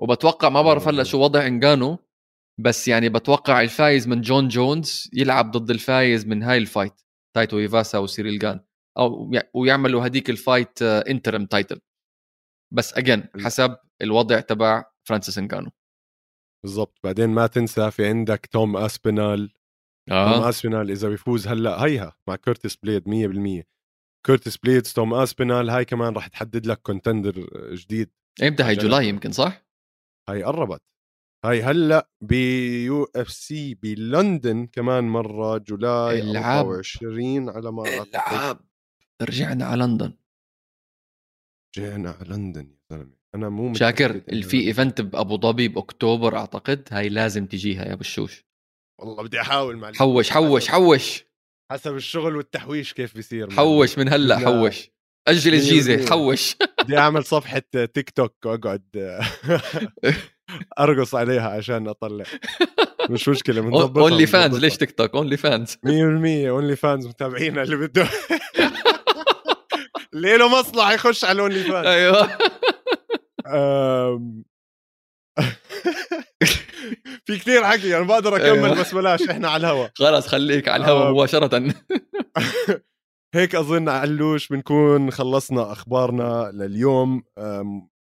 وبتوقع ما بعرف هلأ شو وضع انجانو بس يعني بتوقع الفايز من جون جونز يلعب ضد الفايز من هاي ال fight. تايتو ايفاسا وسيريل جان. أو ويعملوا هديك ال fight interim title بس again حسب الوضع تبع فرانسيس انجانو بالضبط. بعدين ما تنسى في عندك توم أسبينال. آه. توم أسبينال إذا بيفوز هلأ هيها مع Curtis Blaydes 100% Curtis Blaydes توم أسبينال هاي كمان راح تحدد لك contender جديد إمتى هي July يمكن صح؟ هاي قربت. هاي هلأ ب UFC بلندن كمان مرة July العاب. 24 على ما العاب. رجعنا على لندن. رجعنا على لندن يا زلمة. أنا مو sure في event بابو ظبي بأكتوبر أعتقد هاي لازم تجيها يا بشوش والله بدي أحاول مع حوش حوش حوش. حسب الشغل والتحويش كيف بيصير حوش من هلأ حوش. أجل الجيزة حوش. بدي أعمل صفحة تيك توك وأقعد أرقص عليها عشان أطلع. مش مشكلة بنظبطها OnlyFans ليش تيك توك؟ OnlyFans 100% OnlyFans متابعينا اللي بده. اللي له مصلحه يخش على ال OnlyFans أيوه. في كثير حكي أنا يعني بقدر أكمل أيوة. بس بلاش إحنا على الهوا. خلاص خليك على الهوا مباشرة. هيك أظن علوش بنكون خلصنا أخبارنا لليوم.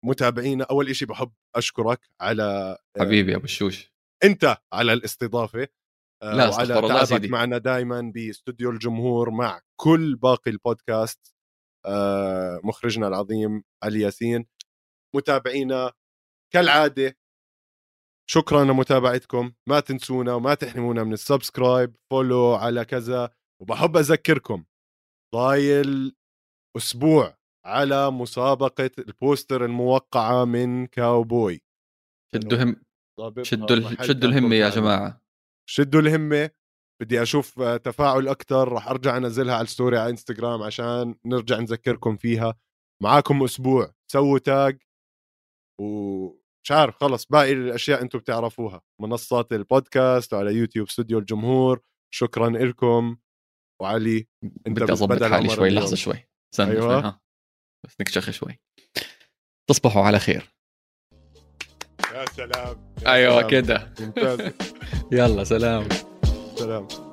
متابعينا أول إشي بحب أشكرك على حبيبي يا بشوش أنت على الاستضافة آه، لا وعلى تعبك معنا دائما باستوديو الجمهور مع كل باقي البودكاست. آه، مخرجنا العظيم علي ياسين. متابعينا كالعادة. شكرا لمتابعتكم. ما تنسونا وما تحرمونا من ال subscribe follow على كذا. وبحب أذكركم ضايل أسبوع على مسابقة ال poster الموقعة من كاوبوي. شدوا هم شدوا شدوا الهمة يا جماعة. شدوا الهمة. بدي أشوف تفاعل أكثر راح أرجع أنزلها على ال story على إنستغرام عشان نرجع نذكركم فيها. معاكم أسبوع. سووا tag. ومش عارف خلص باقي الأشياء أنتم بتعرفوها. منصات البودكاست وعلى يوتيوب استوديو الجمهور. شكرا لكم. وعلي أنت بدي أظبط حالي شوي لحظة شوي. استنى أيوة. شوي ها. بس نكشخ شوي. تصبحوا على خير. يا سلام يا أيوه كده. يلا سلام. سلام.